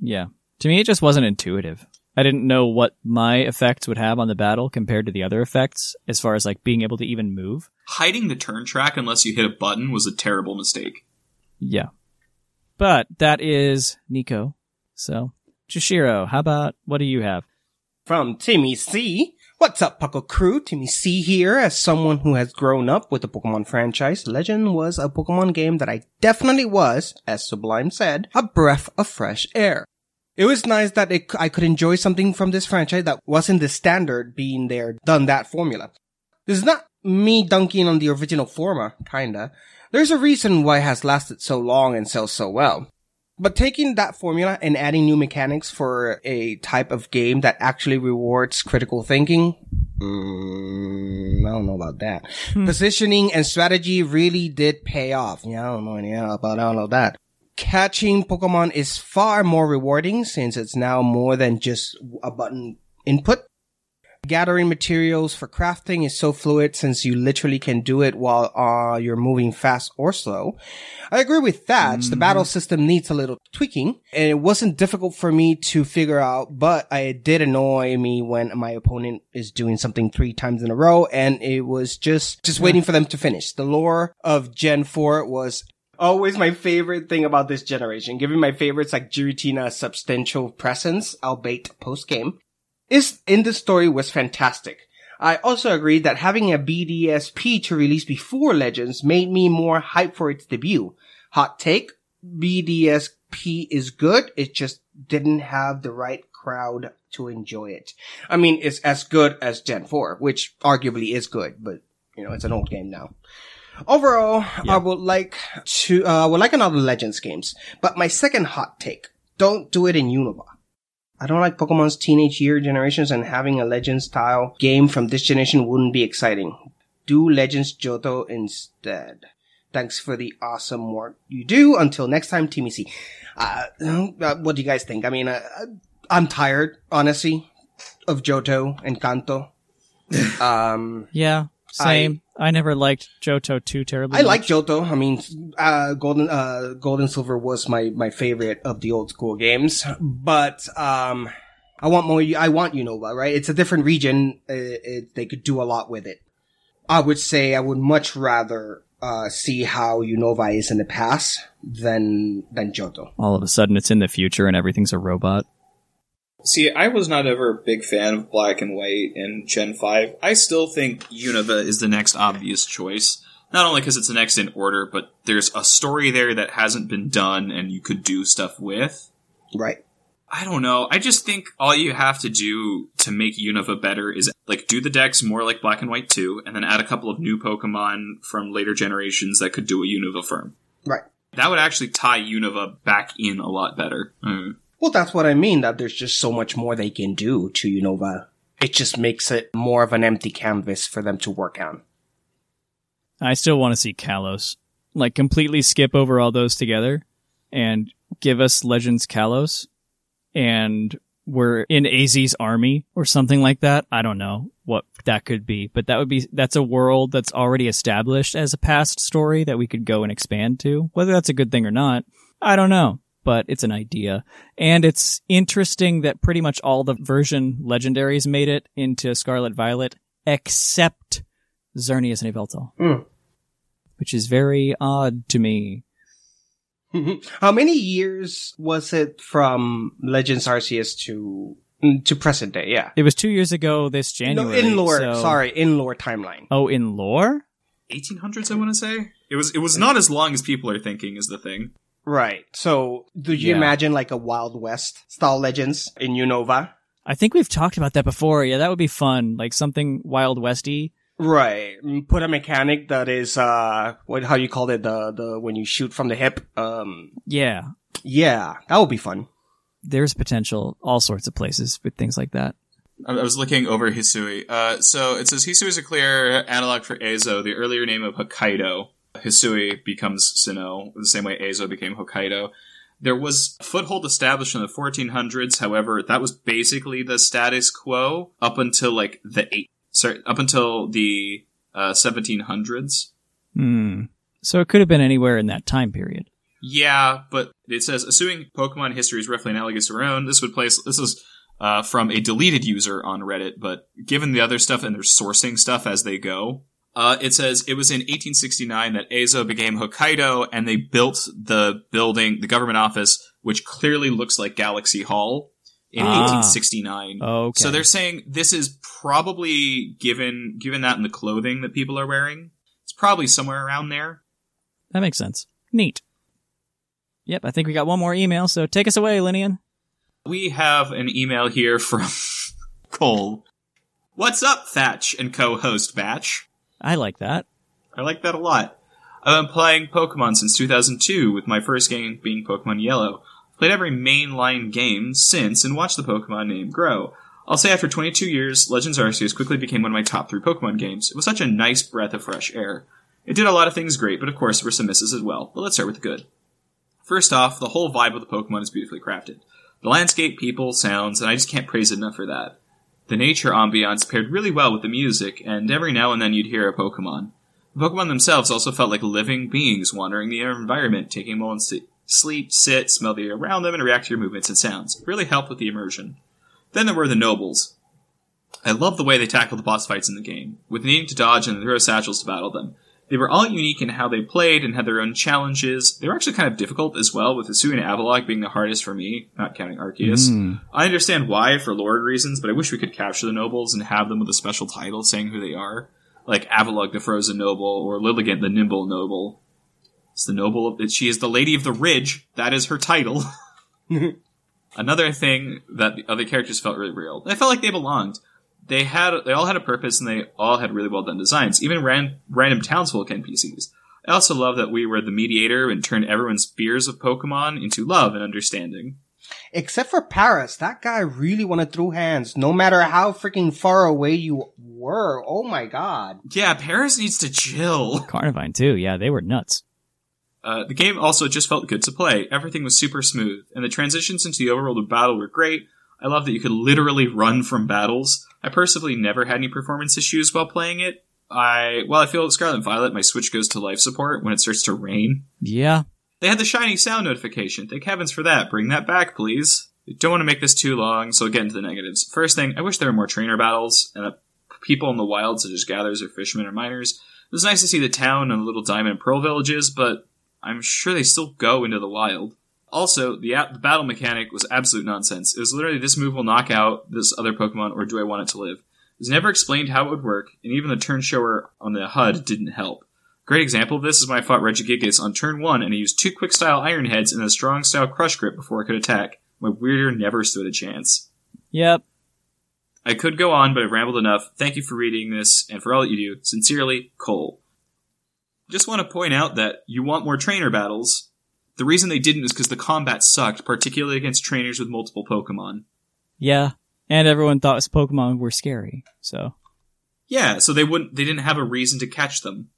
Yeah. To me, it just wasn't intuitive. I didn't know what my effects would have on the battle compared to the other effects, as far as like being able to even move. Hiding the turn track unless you hit a button was a terrible mistake. Yeah. But that is Nico. So, Jushiro, how about what do you have? From Timmy C. What's up, Puckle Crew? Timmy C here. As someone who has grown up with the Pokemon franchise, Legend was a Pokemon game that I definitely was, as Sublime said, a breath of fresh air. It was nice that it, I could enjoy something from this franchise that wasn't the standard being there, done that formula. This is not me dunking on the original forma, kinda. There's a reason why it has lasted so long and sells so well. But taking that formula and adding new mechanics for a type of game that actually rewards critical thinking, mm, I don't know about that. Hmm. Positioning and strategy really did pay off. Yeah, I don't know anything about all of that. Catching Pokemon is far more rewarding since it's now more than just a button input. Gathering materials for crafting is so fluid since you literally can do it while uh, you're moving fast or slow. I agree with that. Mm-hmm. The battle system needs a little tweaking and it wasn't difficult for me to figure out, but it did annoy me when my opponent is doing something three times in a row and it was just, just waiting for them to finish. The lore of Gen 4 was always my favorite thing about this generation, giving my favorites like Giratina a substantial presence, albeit post game is in the story was fantastic. I also agreed that having a BDSP to release before Legends made me more hyped for its debut. Hot take, BDSP is good, it just didn't have the right crowd to enjoy it. I mean, it's as good as Gen 4, which arguably is good, but you know, it's an old game now. Overall, I would like to, uh, would like another Legends games, but my second hot take, don't do it in Unova. I don't like Pokemon's teenage year generations and having a Legends style game from this generation wouldn't be exciting. Do Legends Johto instead. Thanks for the awesome work you do. Until next time, Timmy C. Uh, uh, what do you guys think? I mean, uh, I'm tired, honestly, of Johto and Kanto. (laughs) Um, Yeah, same. I, never liked Johto too terribly. I much. like Johto. I mean, uh, Golden, uh, Golden Silver was my, my favorite of the old school games, but, um, I want more, I want Unova, right? It's a different region. Uh, it, they could do a lot with it. I would say I would much rather, uh, see how Unova is in the past than, than Johto. All of a sudden, it's in the future and everything's a robot. See, I was not ever a big fan of Black and White in Gen 5. I still think Unova is the next obvious choice. Not only because it's the next in order, but there's a story there that hasn't been done and you could do stuff with. Right. I don't know. I just think all you have to do to make Unova better is like do the dex more like Black and White 2, and then add a couple of new Pokemon from later generations that could do a Unova firm. Right. That would actually tie Unova back in a lot better. Mm. Well, that's what I mean, that there's just so much more they can do to Unova. It just makes it more of an empty canvas for them to work on. I still want to see Kalos. Like, completely skip over all those together and give us Legends Kalos. And we're in AZ's army or something like that. I don't know what that could be, but that would be, that's a world that's already established as a past story that we could go and expand to. Whether that's a good thing or not, I don't know, but it's an idea. And it's interesting that pretty much all the version legendaries made it into Scarlet Violet except Xerneas and Yveltal Mm. which is very odd to me. (laughs) How many years was it from Legends Arceus to mm, to present day? Yeah. It was two years ago this January. no, in lore. so- Sorry, in lore timeline. Oh, in lore? 1800s, I want to say. It was. It was not as long as people are thinking. Is the thing. Right. So, do you Yeah. imagine like a Wild West style Legends in Unova? I think we've talked about that before. Yeah, that would be fun. Like something Wild Westy. Right. Mm, Put a mechanic that is uh what how you call it the the when you shoot from the hip. Um Yeah. yeah, that would be fun. There's potential all sorts of places with things like that. I I was looking over Hisui. Uh, so it says Hisui is a clear analog for Ezo, the earlier name of Hokkaido. Hisui becomes Sinnoh, the same way Ezo became Hokkaido. There was a foothold established in the 1400s. However, that was basically the status quo up until like the eight, sorry, up until the uh, 1700s. Hmm. So it could have been anywhere in that time period. Yeah, but it says assuming Pokemon history is roughly analogous to our own, this would place this is uh, from a deleted user on Reddit, but given the other stuff and they're sourcing stuff as they go, uh, it says it was in 1869 that Ezo became Hokkaido and they built the building, the government office, which clearly looks like Galaxy Hall in Ah. 1869. Okay. So they're saying this is probably given given that in the clothing that people are wearing, it's probably somewhere around there. That makes sense. Neat. Yep, I think we got one more email, so take us away, Lynian. We have an email here from (laughs) Cole. What's up, Thatch and co-host Batch? I like that. I like that a lot. I've been playing Pokemon since 2002, with my first game being Pokemon Yellow. Played every mainline game since and watched the Pokemon name grow. I'll say after 22 years, Legends Arceus quickly became one of my top three Pokemon games. It was such a nice breath of fresh air. It did a lot of things great, but of course there were some misses as well. But let's start with the good. First off, the whole vibe of the Pokemon is beautifully crafted. The landscape, people, sounds, and I just can't praise it enough for that. The nature ambiance paired really well with the music, and every now and then you'd hear a Pokemon. The Pokemon themselves also felt like living beings wandering the environment, taking moments to sleep, sit, smell the air around them, and react to your movements and sounds. It really helped with the immersion. Then there were the nobles. I love the way they tackled the boss fights in the game, with needing to dodge and throw satchels to battle them. They were all unique in how they played and had their own challenges. They were actually kind of difficult as well, with Hisui and Avalugg being the hardest for me, not counting Arceus. Mm. I understand why for lore reasons, but I wish we could capture the nobles and have them with a special title saying who they are. Like Avalugg the Frozen Noble or Lilligant the Nimble Noble. It's the noble of, she is the Lady of the Ridge. That is her title. (laughs) Another thing that the other characters felt really real. They felt like they belonged. They had they all had a purpose and they all had really well done designs. Even ran, random townsfolk NPCs. I also love that we were the mediator and turned everyone's fears of Pokemon into love and understanding. Except for Paris, that guy really wanted through hands, no matter how freaking far away you were. Oh my god. Yeah, Paris needs to chill. (laughs) Carnivine too. Yeah, they were nuts. Uh, the game also just felt good to play. Everything was super smooth, and the transitions into the overworld of battle were great. I love that you could literally run from battles. I personally never had any performance issues while playing it. I while I feel Scarlet Violet, my Switch goes to life support when it starts to rain. Yeah. They had the shiny sound notification. Thank heavens for that. Bring that back, please. I don't want to make this too long, so I'll get into the negatives. First thing, I wish there were more trainer battles and uh, people in the wild, such as gatherers or fishermen or miners. It was nice to see the town and the little diamond and pearl villages, but I'm sure they still go into the wild. Also, the, the battle mechanic was absolute nonsense. It was literally this move will knock out this other Pokemon, or do I want it to live? It was never explained how it would work, and even the turn shower on the HUD didn't help. Great example of this is when I fought Regigigas on turn 1 and I used two quick style Iron Heads and a strong style Crush Grip before I could attack. My Wyrdeer never stood a chance. Yep. I could go on, but I've rambled enough. Thank you for reading this and for all that you do. Sincerely, Cole. Just want to point out that you want more trainer battles. The reason they didn't is because the combat sucked, particularly against trainers with multiple Pokemon. Yeah. And everyone thought his Pokemon were scary, so. Yeah, so they wouldn't, they didn't have a reason to catch them.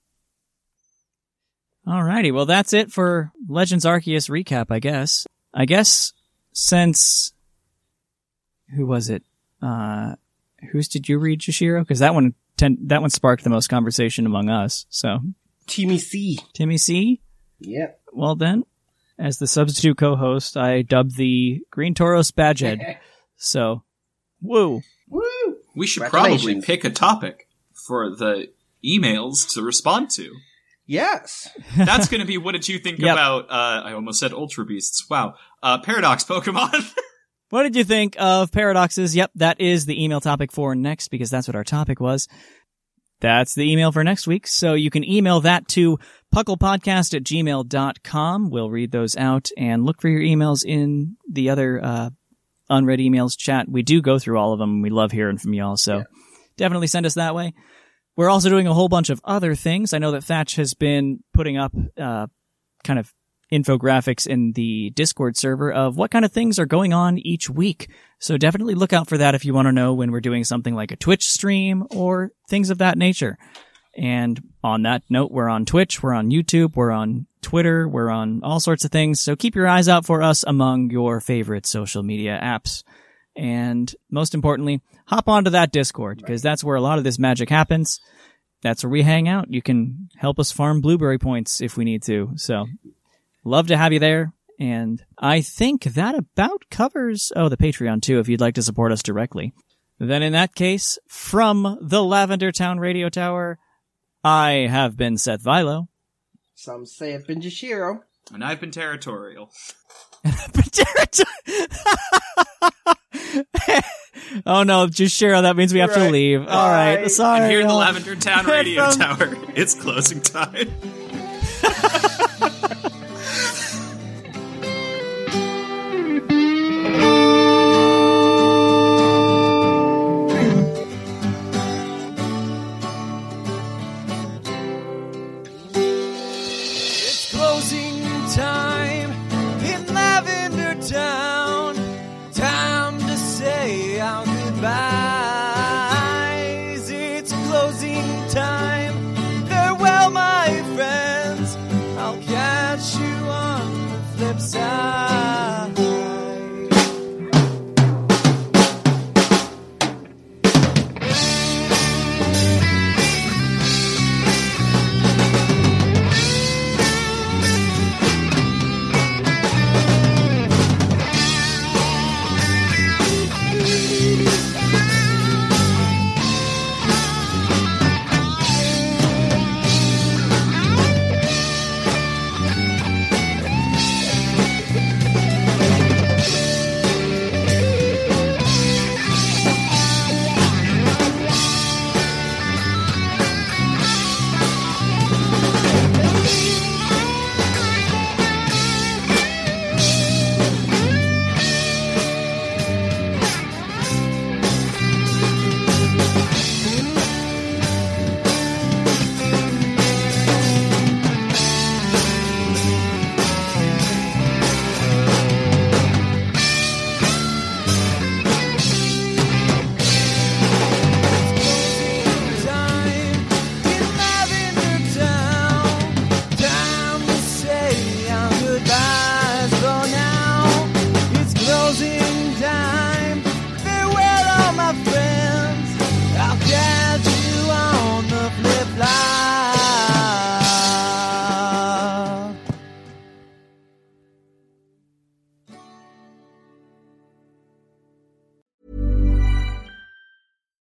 Alrighty, well that's it for Legends Arceus recap, I guess. I guess since who was it? Uh whose did you read, Jushiro? Because that one ten- that one sparked the most conversation among us. So Timmy C. Timmy C. Yep. Well then, as the substitute co-host, I dubbed the Green Tauros Badgehead. (laughs) so, woo. Woo! We should probably pick a topic for the emails to respond to. Yes. (laughs) That's going to be what did you think Yep. about, uh, I almost said Ultra Beasts. Wow. Uh, Paradox Pokemon. (laughs) What did you think of paradoxes? Yep, that is the email topic for next because that's what our topic was. That's the email for next week. So you can email that to puclpodcast at gmail.com. We'll read those out and look for your emails in the other, uh, unread emails chat. We do go through all of them. We love hearing from y'all. So definitely send us that way. We're also doing a whole bunch of other things. I know that Thatch has been putting up, uh, kind of infographics in the Discord server of what kind of things are going on each week. So definitely look out for that if you want to know when we're doing something like a Twitch stream or things of that nature. And on that note, we're on Twitch, we're on YouTube, we're on Twitter, we're on all sorts of things. So keep your eyes out for us among your favorite social media apps. And most importantly, hop onto that Discord because that's where a lot of this magic happens. That's where we hang out. You can help us farm blueberry points if we need to. So love to have you there. And I think that about covers, oh, the Patreon too, if you'd like to support us directly. Then in that case, from the Lavender Town Radio Tower, I have been Seth Vilo. Some say it's been Jushiro. and I've been territorial. (laughs) oh no, just Cheryl, that means we have to Right. leave. All right, Bye. sorry. And here in the. Oh. Lavender Town (laughs) Radio Tower, it's closing time. (laughs)